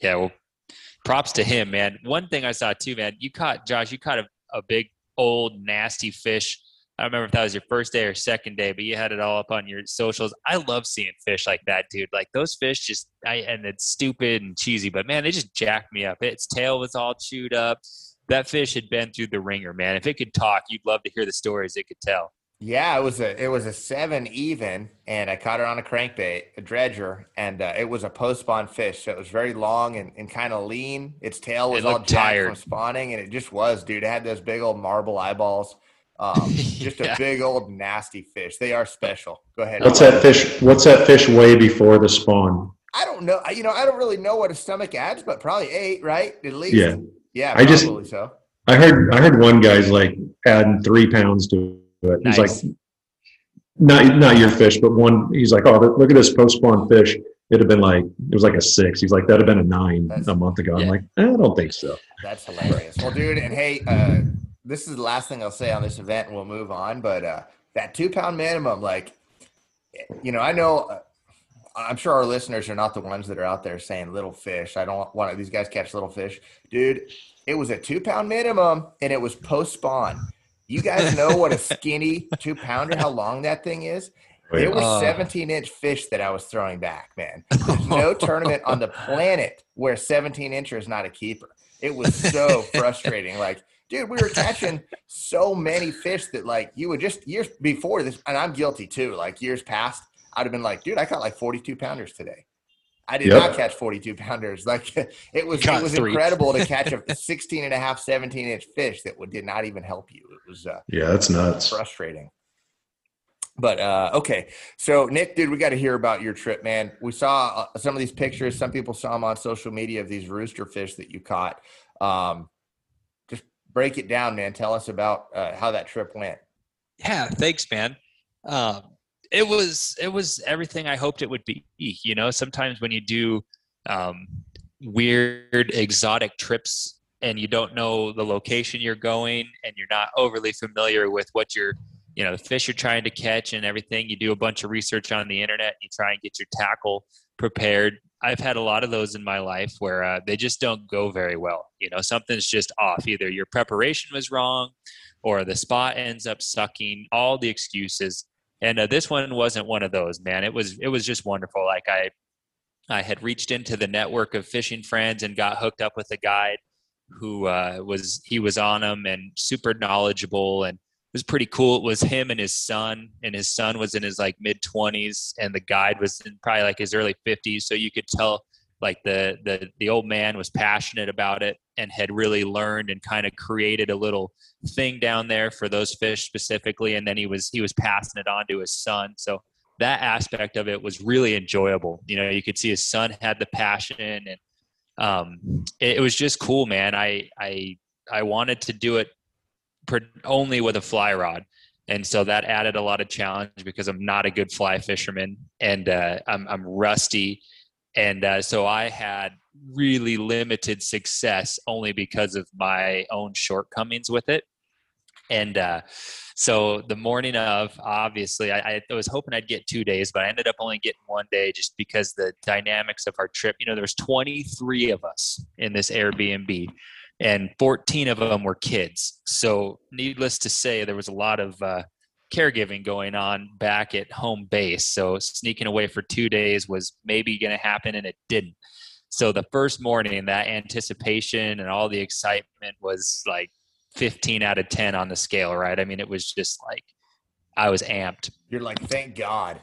Yeah, well, props to him, man. One thing I saw too, man, you caught Josh, you caught a, a big old nasty fish. I don't remember if that was your first day or second day, but you had it all up on your socials. I love seeing fish like that, dude. Like those fish just I and it's stupid and cheesy, but man, they just jacked me up. Its tail was all chewed up. That fish had been through the ringer, man. If it could talk, you'd love to hear the stories it could tell. Yeah, it was a it was a seven even, and I caught it on a crankbait, a dredger, and uh, it was a post spawn fish, so it was very long and, and kind of lean. Its tail was all tired from spawning, and it just was, dude. It had those big old marble eyeballs. Um, just yeah. a big old nasty fish. They are special. Go ahead. What's that fish? What's that fish weigh before the spawn? I don't know. You know, I don't really know what a stomach adds, but probably eight, right? At least. Yeah. Yeah. I just. So. I heard. I heard one guy's like adding three pounds to but nice. he's like, not not your fish, but one. He's like, oh, look at this post spawn fish. It'd have been like it was like a six. He's like, that'd have been a nine That's, a month ago. Yeah. I'm like, eh, I don't think so. That's hilarious. Well, dude, and hey, uh, this is the last thing I'll say on this event, and we'll move on. But uh, that two pound minimum, like, you know, I know. Uh, I'm sure our listeners are not the ones that are out there saying little fish. I don't want these guys catch little fish, dude. It was a two pound minimum, and it was post spawn. You guys know what a skinny two pounder, how long that thing is? It was uh, 17 inch fish that I was throwing back, man. There's no tournament on the planet where 17 incher is not a keeper. It was so frustrating. Like, dude, we were catching so many fish that like you would just years before this, and I'm guilty too. Like years past, I'd have been like, dude, I caught like 42 pounders today. I did yep. not catch 42 pounders. Like it was, it was incredible to catch a 16 and a half, 17 inch fish that would, did not even help you. It was, uh, yeah, that's nuts. Frustrating. But uh, okay, so Nick, dude, we got to hear about your trip, man. We saw uh, some of these pictures. Some people saw them on social media of these rooster fish that you caught. Um, break it down, man. Tell us about uh, how that trip went. Yeah, thanks, man. Um, it was it was everything I hoped it would be. You know, sometimes when you do um, weird exotic trips and you don't know the location you're going and you're not overly familiar with what you're you know the fish you're trying to catch and everything you do a bunch of research on the internet you try and get your tackle prepared i've had a lot of those in my life where uh, they just don't go very well you know something's just off. Either your preparation was wrong or the spot ends up sucking all the excuses. And uh, this one wasn't one of those man. It was it was just wonderful. Like i i had reached into the network of fishing friends and got hooked up with a guide who uh, was he was on them and super knowledgeable and was pretty cool. It was him and his son and his son was in his like mid 20s and the guide was in probably like his early 50s so you could tell like the the the old man was passionate about it and had really learned and kind of created a little thing down there for those fish specifically and then he was he was passing it on to his son. So that aspect of it was really enjoyable. You know you could see his son had the passion and um it, it was just cool man. I i i wanted to do it only with a fly rod and so that added a lot of challenge because i'm not a good fly fisherman and uh, I'm, I'm rusty and uh, so I had really limited success only because of my own shortcomings with it. And uh, so the morning of, obviously, I, I, was hoping I'd get two days, but I ended up only getting one day just because the dynamics of our trip. You know, there was 23 of us in this Airbnb, and 14 of them were kids. So, needless to say, there was a lot of uh, caregiving going on back at home base. So sneaking away for two days was maybe going to happen, and it didn't. So the first morning, that anticipation and all the excitement was like 15 out of 10 on the scale, right? I mean, it was just like I was amped. You're like, thank God.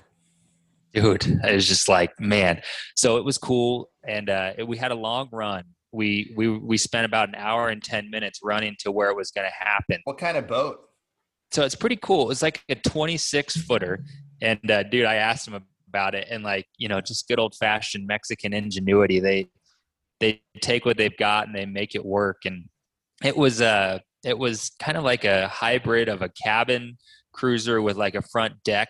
Dude, it was just like, man. So it was cool. And uh, it, we had a long run. We, we, we spent about an hour and 10 minutes running to where it was going to happen. What kind of boat? so it's pretty cool. It's like a 26 footer, and uh, dude, I asked him about it, and like you know, just good old fashioned Mexican ingenuity. They they take what they've got and they make it work. And it was uh it was kind of like a hybrid of a cabin cruiser with like a front deck,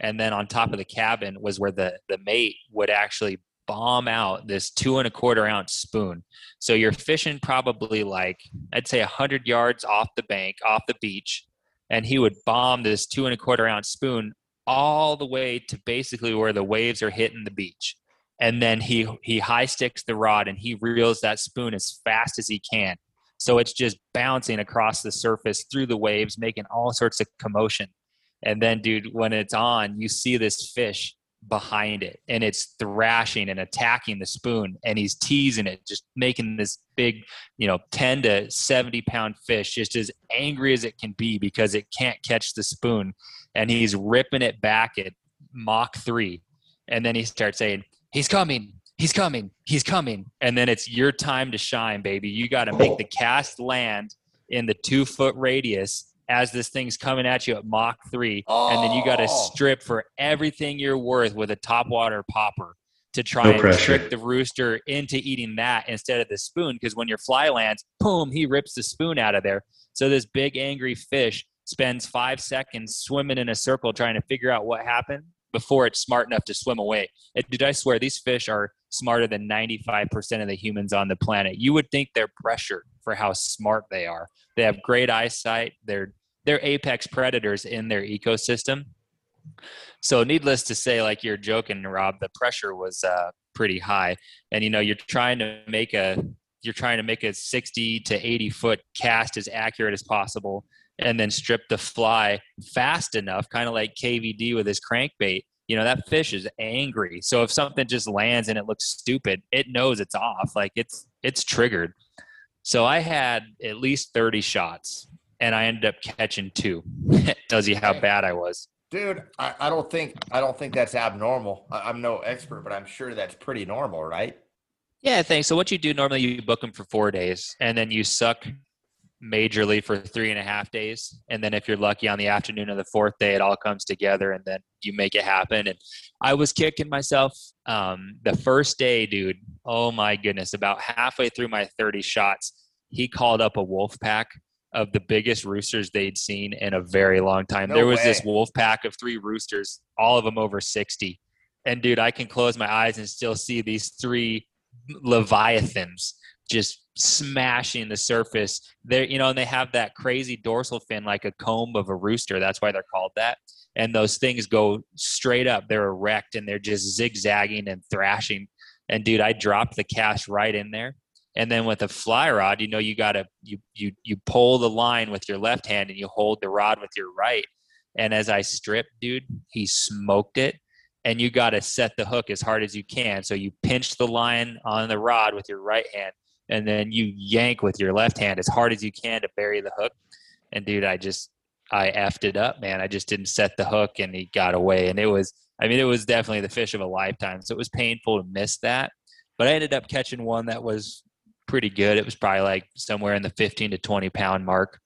and then on top of the cabin was where the the mate would actually bomb out this two and a quarter ounce spoon. So you're fishing probably like I'd say a hundred yards off the bank, off the beach, and he would bomb this two and a quarter ounce spoon all the way to basically where the waves are hitting the beach. and then he he high sticks the rod and he reels that spoon as fast as he can so it's just bouncing across the surface through the waves making all sorts of commotion and then dude when it's on you see this fish behind it and it's thrashing and attacking the spoon and he's teasing it just making this big you know 10 to 70 pound fish just as angry as it can be because it can't catch the spoon. And he's ripping it back at mach 3 and then he starts saying he's coming he's coming he's coming. And then it's your time to shine baby. You got to make oh. the cast land in the two foot radius as this thing's coming at you at mach 3 oh. and then you got to oh. strip for everything you're worth with a top water popper to try No and pressure. trick the rooster into eating that instead of the spoon because when your fly lands boom he rips the spoon out of there so this big angry fish spends five seconds swimming in a circle trying to figure out what happened before it's smart enough to swim away. And dude, I swear these fish are smarter than 95% of the humans on the planet. You would think they're pressured for how smart they are. They have great eyesight. They're they're apex predators in their ecosystem. So needless to say, like you're joking, Rob, the pressure was uh, pretty high. And you know, you're trying to make a you're trying to make a 60 to 80 foot cast as accurate as possible and then strip the fly fast enough, kind of like KVD with his crankbait. You know, that fish is angry. So if something just lands and it looks stupid, it knows it's off. Like it's it's triggered. So I had at least 30 shots and I ended up catching two. Tells you how bad I was. Dude, I, I don't think I don't think that's abnormal. I, I'm no expert, but I'm sure that's pretty normal, right? Yeah, thanks. So what you do normally, you book them for four days, and then you suck majorly for three and a half days, and then if you're lucky on the afternoon of the fourth day, it all comes together, and then you make it happen. And I was kicking myself um, the first day, dude. Oh my goodness! About halfway through my 30 shots, he called up a wolf pack of the biggest roosters they'd seen in a very long time. No there was this wolf pack of three roosters, all of them over 60. And dude, I can close my eyes and still see these three leviathans just smashing the surface. They're, you know, and they have that crazy dorsal fin like a comb of a rooster. That's why they're called that. And those things go straight up. They're erect and they're just zigzagging and thrashing. And dude, I dropped the cash right in there. And then with a fly rod, you know, you gotta you you you pull the line with your left hand and you hold the rod with your right. And as I stripped, dude, he smoked it. And you got to set the hook as hard as you can. So you pinch the line on the rod with your right hand, and then you yank with your left hand as hard as you can to bury the hook. And dude, I just I effed it up, man. I just didn't set the hook, and he got away. And it was, I mean, it was definitely the fish of a lifetime. So it was painful to miss that. But I ended up catching one that was pretty good. It was probably like somewhere in the 15 to 20 pound mark.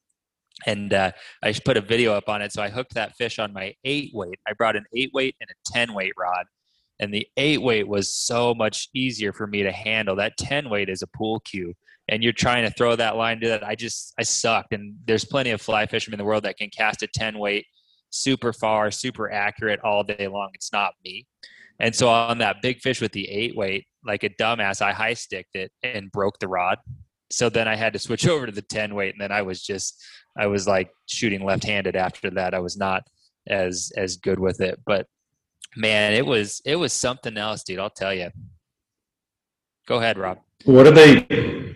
And uh, I just put a video up on it. So I hooked that fish on my eight weight. I brought an eight weight and a 10 weight rod. And the eight weight was so much easier for me to handle. That 10 weight is a pool cue. And you're trying to throw that line to that. I just, I sucked. And there's plenty of fly fishermen in the world that can cast a 10 weight super far, super accurate all day long. It's not me. And so on that big fish with the eight weight, like a dumbass, I high sticked it and broke the rod. So then I had to switch over to the 10 weight. And then I was just, I was like shooting left handed after that. I was not as, as good with it. But man, it was, it was something else, dude. I'll tell you. Go ahead, Rob. What do they?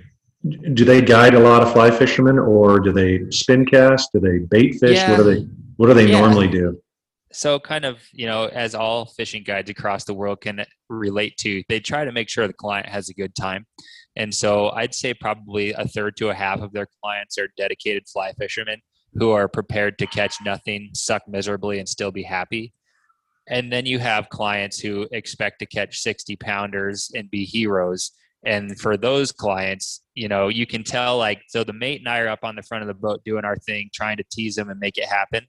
Do they guide a lot of fly fishermen, or do they spin cast? Do they bait fish? What do they? What do they Yeah. normally do? So kind of you know as all fishing guides across the world can relate to they try to make sure the client has a good time. And so i'd say probably a third to a half of their clients are dedicated fly fishermen who are prepared to catch nothing suck miserably and still be happy. And then you have clients who expect to catch 60 pounders and be heroes. And for those clients you know you can tell like so the mate and i are up on the front of the boat doing our thing trying to tease them and make it happen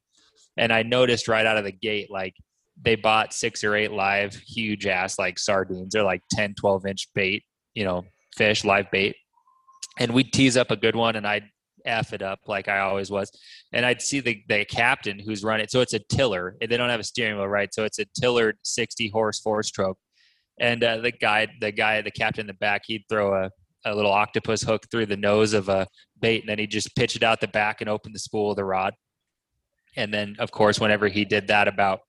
and I noticed right out of the gate, like they bought six or eight live, huge ass like sardines. They're like 10, 12 inch bait, you know, fish, live bait. And we'd tease up a good one and I'd F it up like I always was. And I'd see the, the captain who's running. So it's a tiller. They don't have a steering wheel, right? So it's a tillered 60 horse four stroke. And uh, the guy, the guy, the captain in the back, he'd throw a, a little octopus hook through the nose of a bait and then he'd just pitch it out the back and open the spool of the rod. And then, of course, whenever he did that, about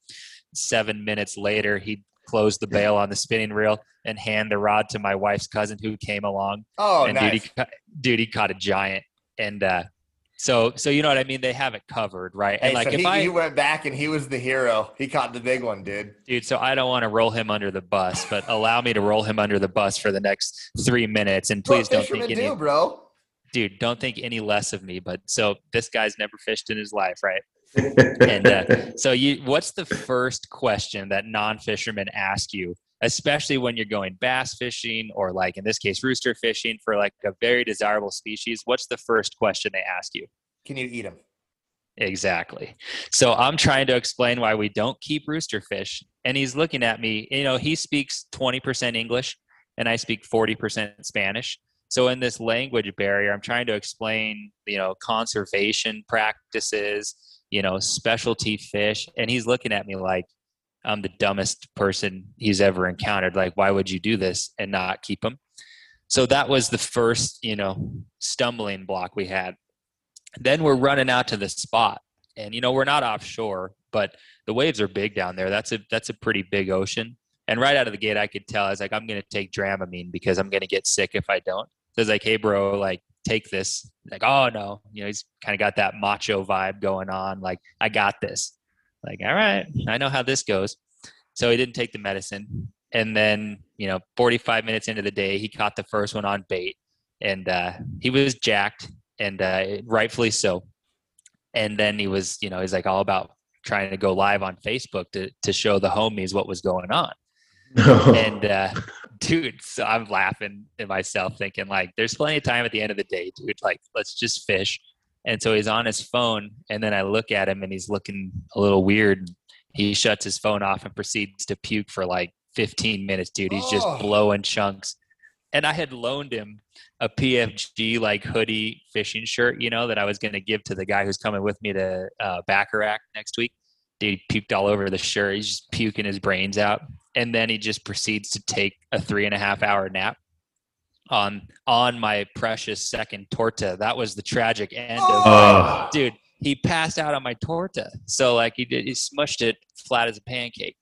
seven minutes later, he'd close the bail on the spinning reel and hand the rod to my wife's cousin who came along. Oh, and nice. dude, he, dude, he caught a giant. And uh, so, so you know what I mean? They have it covered, right? Hey, And like so if he, I, he went back and he was the hero. He caught the big one, dude. dude, so I don't want to roll him under the bus, but allow me to roll him under the bus for the next three minutes. And please don't think any, do, bro. dude, don't think any less of me. But so this guy's never fished in his life, right? And uh, so you what's the first question that non-fishermen ask you especially when you're going bass fishing or like in this case rooster fishing for like a very desirable species? What's the first question they ask you? Can you eat them? exactly. So i'm trying to explain why we don't keep rooster fish and he's looking at me you know he speaks 20% english and i speak 40% spanish. So in this language barrier i'm trying to explain you know conservation practices you know specialty fish and he's looking at me like i'm the dumbest person he's ever encountered. Like why would you do this and not keep them so that was the first you know stumbling block we had. Then we're running out to the spot and you know we're not offshore but the waves are big down there. That's a that's a pretty big ocean. And right out of the gate i could tell i was like i'm to take dramamine because i'm to get sick if i don't. So I was like hey bro like take this like oh no you know he's kind of got that macho vibe going on like i got this. Like all right i know how this goes. So he didn't take the medicine. And then you know 45 minutes into the day he caught the first one on bait. And uh, he was jacked and uh, rightfully so. And then he was you know he's like all about trying to go live on facebook to, to show the homies what was going on. And uh, dude so i'm laughing at myself thinking like there's plenty of time at the end of the day dude like let's just fish. And so he's on his phone and then i look at him and he's looking a little weird. He shuts his phone off and proceeds to puke for like 15 minutes dude. He's just Oh. blowing chunks. And i had loaned him a pfg like hoodie fishing shirt you know that i was going to give to the guy who's coming with me to uh, bacharach next week dude puked all over the shirt. He's just puking his brains out. And then he just proceeds to take a three and a half hour nap on on my precious second torta. That was the tragic end of Oh. dude he passed out on my torta. So like he did he smushed it flat as a pancake.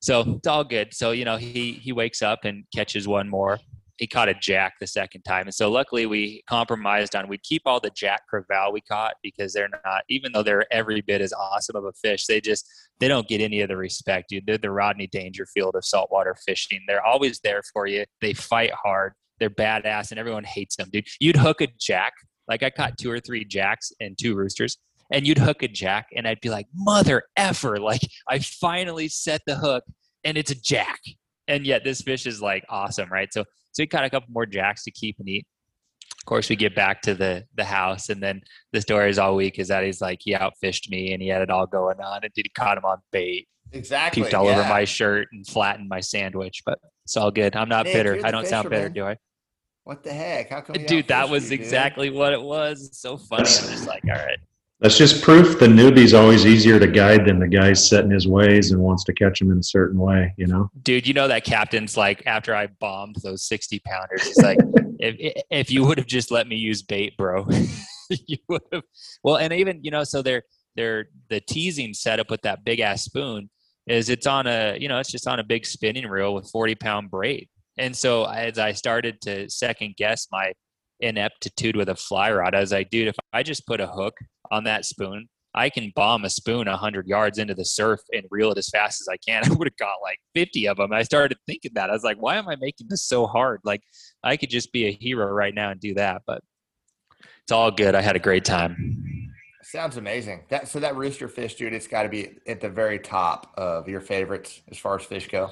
So it's all good. So you know he he wakes up and catches one more he caught a jack the second time. And so luckily we compromised on we'd keep all the jack crevalle we caught because they're not even though they're every bit as awesome of a fish they just they don't get any of the respect dude. They're the rodney dangerfield of saltwater fishing. They're always there for you. They fight hard. They're badass and everyone hates them dude. You'd hook a jack like I caught two or three jacks and two roosters, and you'd hook a jack, and I'd be like, "Mother effer!" Like I finally set the hook, and it's a jack, and yet this fish is like awesome, right? So, so we caught a couple more jacks to keep and eat. Of course, we get back to the the house, and then the story is all week is that he's like he outfished me, and he had it all going on, and did he caught him on bait, Exactly. puked all over my shirt, and flattened my sandwich. But it's all good. I'm not Nick, bitter. I don't sound bitter, fisherman. do I? What the heck? How come? Dude, that was you, dude? exactly what it was. It's so funny. I'm just like, all right. That's just proof the newbie's always easier to guide than the guy's set in his ways and wants to catch him in a certain way, you know? dude you know that captain's like after i bombed those 60 pounders he's like if if you would have just let me use bait bro you would have well and even you know so they're they're the teasing setup with that big ass spoon is it's on a you know it's just on a big spinning reel with 40 pound braid and so as i started to second guess my ineptitude with a fly rod i was like dude if i just put a hook on that spoon I can bomb a spoon 100 yards into the surf and reel it as fast as I can. I would have got like 50 of them. I started thinking that. I was like, why am I making this so hard? Like, I could just be a hero right now and do that. But it's all good. I had a great time. Sounds amazing. That so that rooster fish, dude, it's got to be at the very top of your favorites as far as fish go.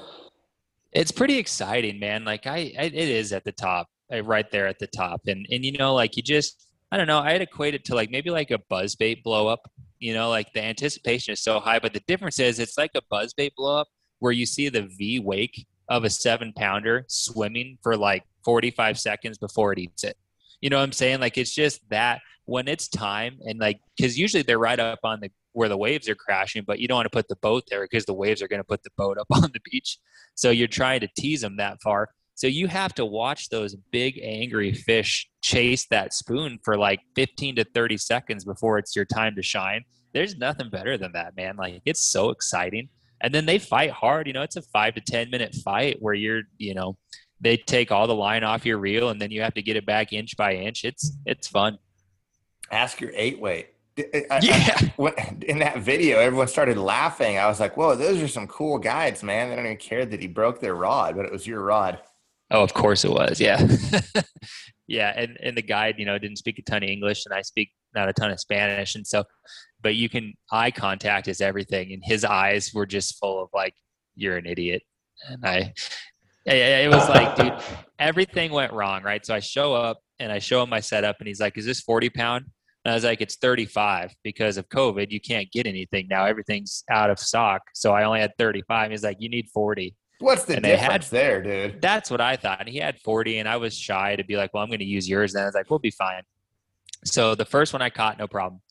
It's pretty exciting, man. Like, I, I it is at the top, right there at the top. And, and, you know, like, you just, I don't know, I'd equate it to like maybe like a buzzbait blow up. You know, like the anticipation is so high, but the difference is it's like a buzzbait blow up where you see the V wake of a seven pounder swimming for like 45 seconds before it eats it. You know what I'm saying? Like it's just that when it's time and like because usually they're right up on the where the waves are crashing, but you don't want to put the boat there because the waves are going to put the boat up on the beach. So you're trying to tease them that far. So you have to watch those big angry fish chase that spoon for like 15 to 30 seconds before it's your time to shine. There's nothing better than that, man. Like it's so exciting. and then they fight hard. You know, it's a five to ten minute fight where you're, you know, they take all the line off your reel, and then you have to get it back inch by inch. It's it's fun. Ask your eight weight. I, yeah. I, in that video, everyone started laughing. I was like, "Whoa, those are some cool guides, man!" They don't even care that he broke their rod, but it was your rod. Oh, of course it was. Yeah, yeah. And and the guide, you know, didn't speak a ton of English, and I speak not a ton of Spanish, and so, but you can eye contact is everything, and his eyes were just full of like, "You're an idiot," and I, yeah, it was like, dude, everything went wrong, right? So I show up and I show him my setup, and he's like, "Is this forty pound?" And I was like, it's 35 because of COVID. You can't get anything now. Everything's out of stock. So I only had 35. He's like, you need 40. What's the and difference had, there, dude? That's what I thought. And he had 40, and I was shy to be like, well, I'm going to use yours. And I was like, we'll be fine. So the first one I caught, no problem.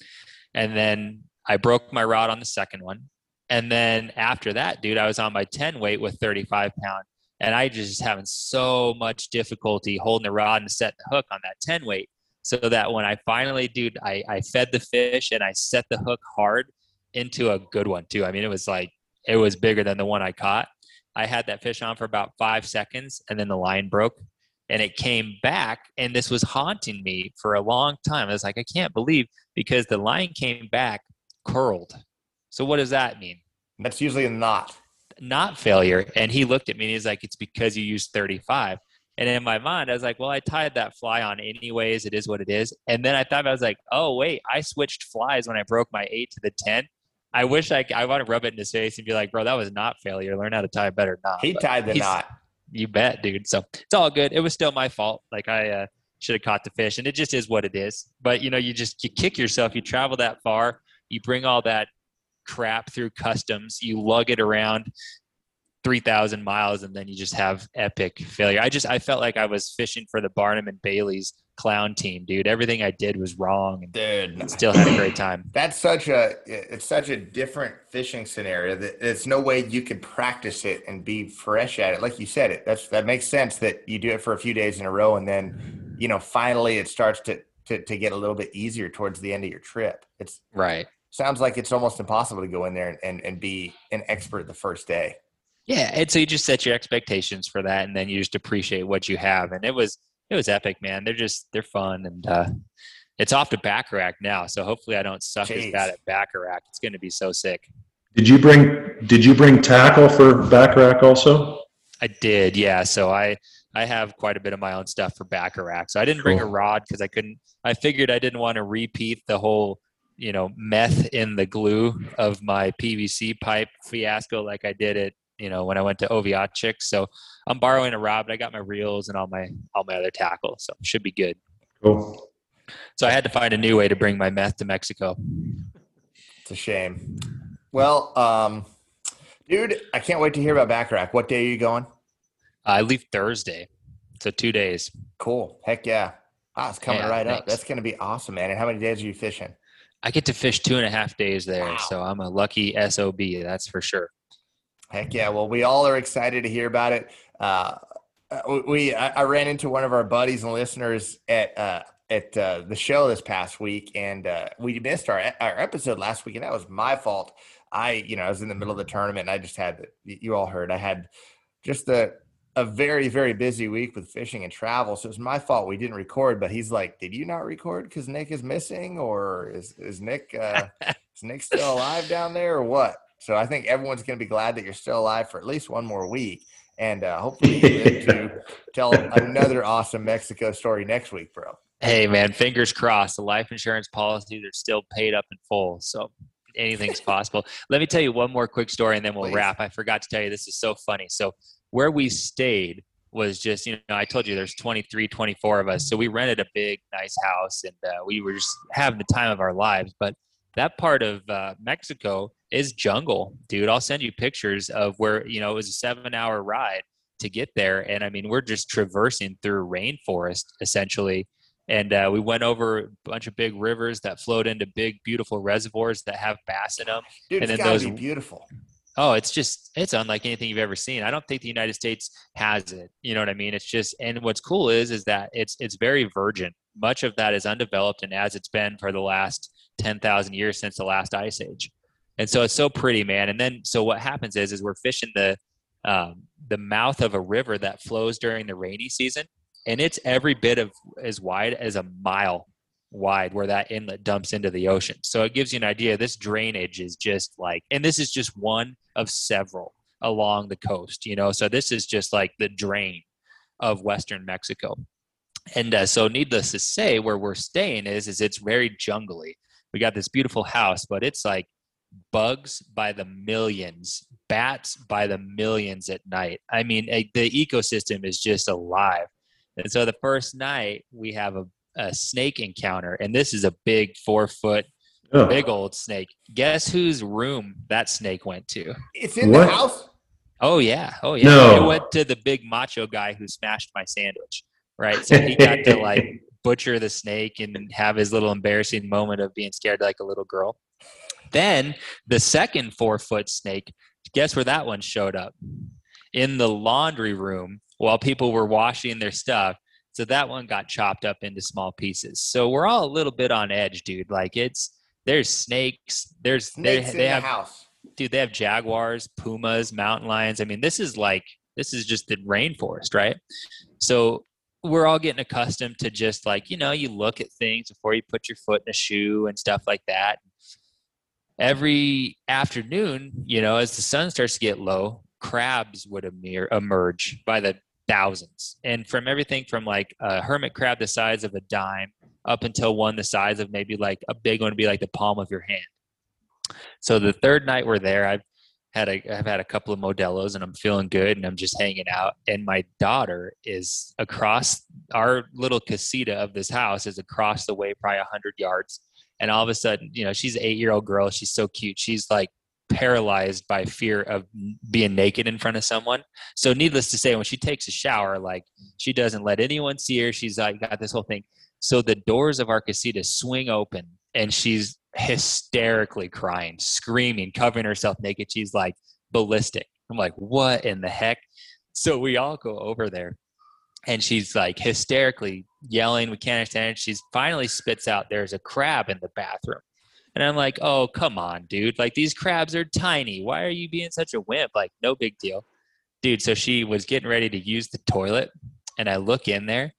And then I broke my rod on the second one. And then after that, dude, I was on my 10 weight with 35 pound. And I just having so much difficulty holding the rod and setting the hook on that 10 weight so that when I finally, dude, I, I fed the fish and I set the hook hard into a good one too. I mean, it was like, it was bigger than the one I caught. I had that fish on for about five seconds and then the line broke and it came back. And this was haunting me for a long time. I was like, I can't believe because the line came back curled. So what does that mean? That's usually a knot. Not failure. And he looked at me and he's like, it's because you used 35. And in my mind, I was like, well, I tied that fly on anyways. It is what it is. And then I thought, I was like, oh, wait, I switched flies when I broke my eight to the 10. I wish I, I want to rub it in his face and be like, bro, that was knot failure. Learn how to tie a better knot. He but tied the knot. You bet, dude. So it's all good. It was still my fault. Like I uh, should have caught the fish and it just is what it is. But you know, you just, you kick yourself. You travel that far. You bring all that crap through customs. You lug it around 3000 miles and then you just have epic failure. I just I felt like I was fishing for the Barnum and Bailey's clown team, dude. Everything I did was wrong and dude, still had a great time. That's such a it's such a different fishing scenario that there's no way you could practice it and be fresh at it. Like you said it. That's that makes sense that you do it for a few days in a row and then you know finally it starts to to, to get a little bit easier towards the end of your trip. It's right. Sounds like it's almost impossible to go in there and, and, and be an expert the first day. Yeah, and so you just set your expectations for that, and then you just appreciate what you have. And it was it was epic, man. They're just they're fun, and uh, it's off to Baccarac now. So hopefully, I don't suck Jeez. as bad at Baccarac. It's going to be so sick. Did you bring Did you bring tackle for Baccarac also? I did, yeah. So I I have quite a bit of my own stuff for Baccarac. So I didn't cool. bring a rod because I couldn't. I figured I didn't want to repeat the whole you know meth in the glue of my PVC pipe fiasco like I did it you know, when I went to Oviachic. So I'm borrowing a rod, but I got my reels and all my all my other tackle, so should be good. Cool. So I had to find a new way to bring my meth to Mexico. It's a shame. Well, um, dude, I can't wait to hear about Baccarac. What day are you going? I leave Thursday, so two days. Cool. Heck yeah. Ah, it's coming yeah, right thanks. up. That's going to be awesome, man. And how many days are you fishing? I get to fish two and a half days there, wow. so I'm a lucky sob. That's for sure. Heck yeah! Well, we all are excited to hear about it. Uh, we I, I, ran into one of our buddies and listeners at uh, at uh, the show this past week, and uh, we missed our our episode last week, and that was my fault. I you know I was in the middle of the tournament, and I just had you all heard I had just a a very very busy week with fishing and travel, so it was my fault we didn't record. But he's like, "Did you not record because Nick is missing, or is is Nick uh, is Nick still alive down there, or what?" So I think everyone's going to be glad that you're still alive for at least one more week. And uh, hopefully you live to tell another awesome Mexico story next week, bro. Hey, man, fingers crossed. The life insurance policies are still paid up in full. So anything's possible. Let me tell you one more quick story and then we'll Please. wrap. I forgot to tell you this is so funny. So where we stayed was just, you know, I told you there's 23, 24 of us. So we rented a big, nice house and uh, we were just having the time of our lives. But that part of uh, Mexico is jungle, dude. I'll send you pictures of where, you know, it was a seven hour ride to get there. And I mean, we're just traversing through rainforest essentially. And uh, we went over a bunch of big rivers that flowed into big, beautiful reservoirs that have bass in them. Dude, and then those, beautiful. Oh, it's just it's unlike anything you've ever seen. I don't think the United States has it. You know what I mean? It's just and what's cool is is that it's it's very virgin. Much of that is undeveloped and as it's been for the last 10,000 years since the last ice age. And so it's so pretty, man. And then so what happens is is we're fishing the um, the mouth of a river that flows during the rainy season, and it's every bit of as wide as a mile wide where that inlet dumps into the ocean. So it gives you an idea. This drainage is just like, and this is just one of several along the coast, you know. So this is just like the drain of Western Mexico. And uh, so, needless to say, where we're staying is is it's very jungly. We got this beautiful house, but it's like bugs by the millions, bats by the millions at night. I mean, eh, the ecosystem is just alive. And so the first night we have a, a snake encounter, and this is a big four foot, oh. big old snake. Guess whose room that snake went to? It's in what? the house. Oh yeah, oh yeah. No. It went to the big macho guy who smashed my sandwich. Right, so he got to like butcher the snake and have his little embarrassing moment of being scared like a little girl. Then the second four foot snake, guess where that one showed up? In the laundry room while people were washing their stuff. So that one got chopped up into small pieces. So we're all a little bit on edge, dude. Like it's there's snakes, there's snakes they, they have house. dude, they have jaguars, pumas, mountain lions. I mean, this is like this is just the rainforest, right? So we're all getting accustomed to just like, you know, you look at things before you put your foot in a shoe and stuff like that every afternoon, you know, as the sun starts to get low, crabs would emerge by the thousands. And from everything from like a hermit crab the size of a dime up until one the size of maybe like a big one would be like the palm of your hand. So the third night we're there, I've had a I've had a couple of Modelo's and I'm feeling good and I'm just hanging out. And my daughter is across our little casita of this house is across the way, probably hundred yards. And all of a sudden you know she's an eight year old girl. She's so cute. She's like paralyzed by fear of being naked in front of someone. So needless to say when she takes a shower like she doesn't let anyone see her. She's like got this whole thing. So the doors of our casita swing open and she's hysterically crying screaming covering herself naked she's like ballistic i'm like what in the heck so we all go over there and she's like hysterically yelling. We can't understand it. She's finally spits out, There's a crab in the bathroom. And I'm like, oh, come on, dude. Like, these crabs are tiny. Why are you being such a wimp? Like, no big deal. Dude, so she was getting ready to use the toilet. And I look in there,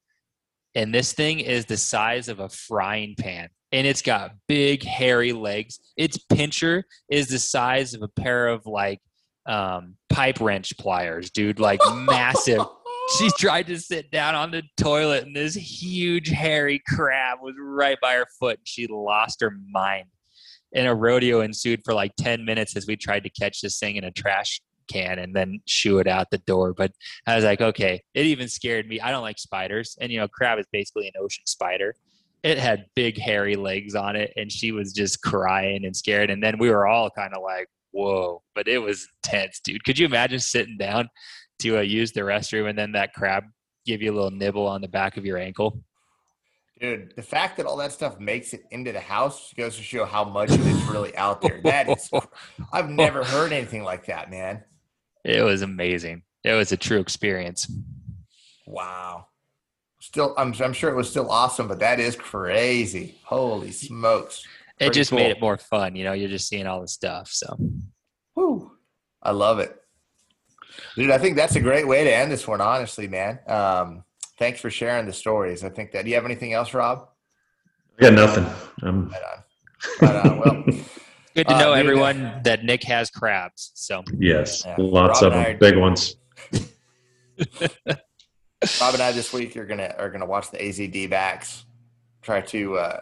and this thing is the size of a frying pan. And it's got big, hairy legs. Its pincher is the size of a pair of like um, pipe wrench pliers, dude. Like, massive. She tried to sit down on the toilet and this huge hairy crab was right by her foot and she lost her mind. And a rodeo ensued for like 10 minutes as we tried to catch this thing in a trash can and then shoo it out the door. But i was like okay. It even scared me. I don't like spiders and you know crab is basically an ocean spider it had big hairy legs on it and she was just crying and scared and then we were all kind of like whoa but it was intense dude could you imagine sitting down to uh, use the restroom and then that crab give you a little nibble on the back of your ankle. Dude, the fact that all that stuff makes it into the house goes to show how much of it's really out there. That is, I've never heard anything like that, man. It was amazing. It was a true experience. Wow. Still, I'm, I'm sure it was still awesome, but that is crazy. Holy smokes. Pretty it just cool. made it more fun. You know, you're just seeing all the stuff. So, Whew. I love it. Dude, I think that's a great way to end this one, honestly, man. Um, thanks for sharing the stories. I think that. Do you have anything else, Rob? I got nothing. Um, right on. Right on. Well, good to uh, know, uh, everyone, that Nick has crabs. So yes, yeah. lots Rob of them, big ones. Rob and I this week are gonna are gonna watch the AZD backs. Try to uh,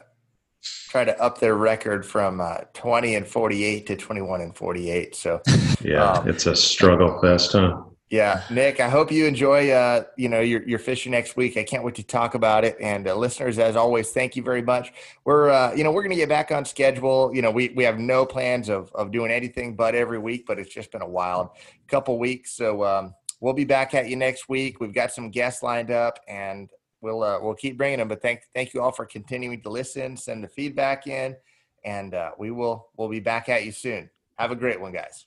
try to up their record from uh, 20 and 48 to 21 and 48. So yeah, um, it's a struggle fest, huh? Yeah, Nick, I hope you enjoy, uh, you know, your, your fishing next week. I can't wait to talk about it. And uh, listeners, as always, thank you very much. We're, uh, you know, we're going to get back on schedule. You know, we, we have no plans of, of doing anything but every week, but it's just been a wild couple weeks. So um, we'll be back at you next week. We've got some guests lined up and we'll uh, we'll keep bringing them. But thank thank you all for continuing to listen, send the feedback in, and uh, we will we'll be back at you soon. Have a great one, guys.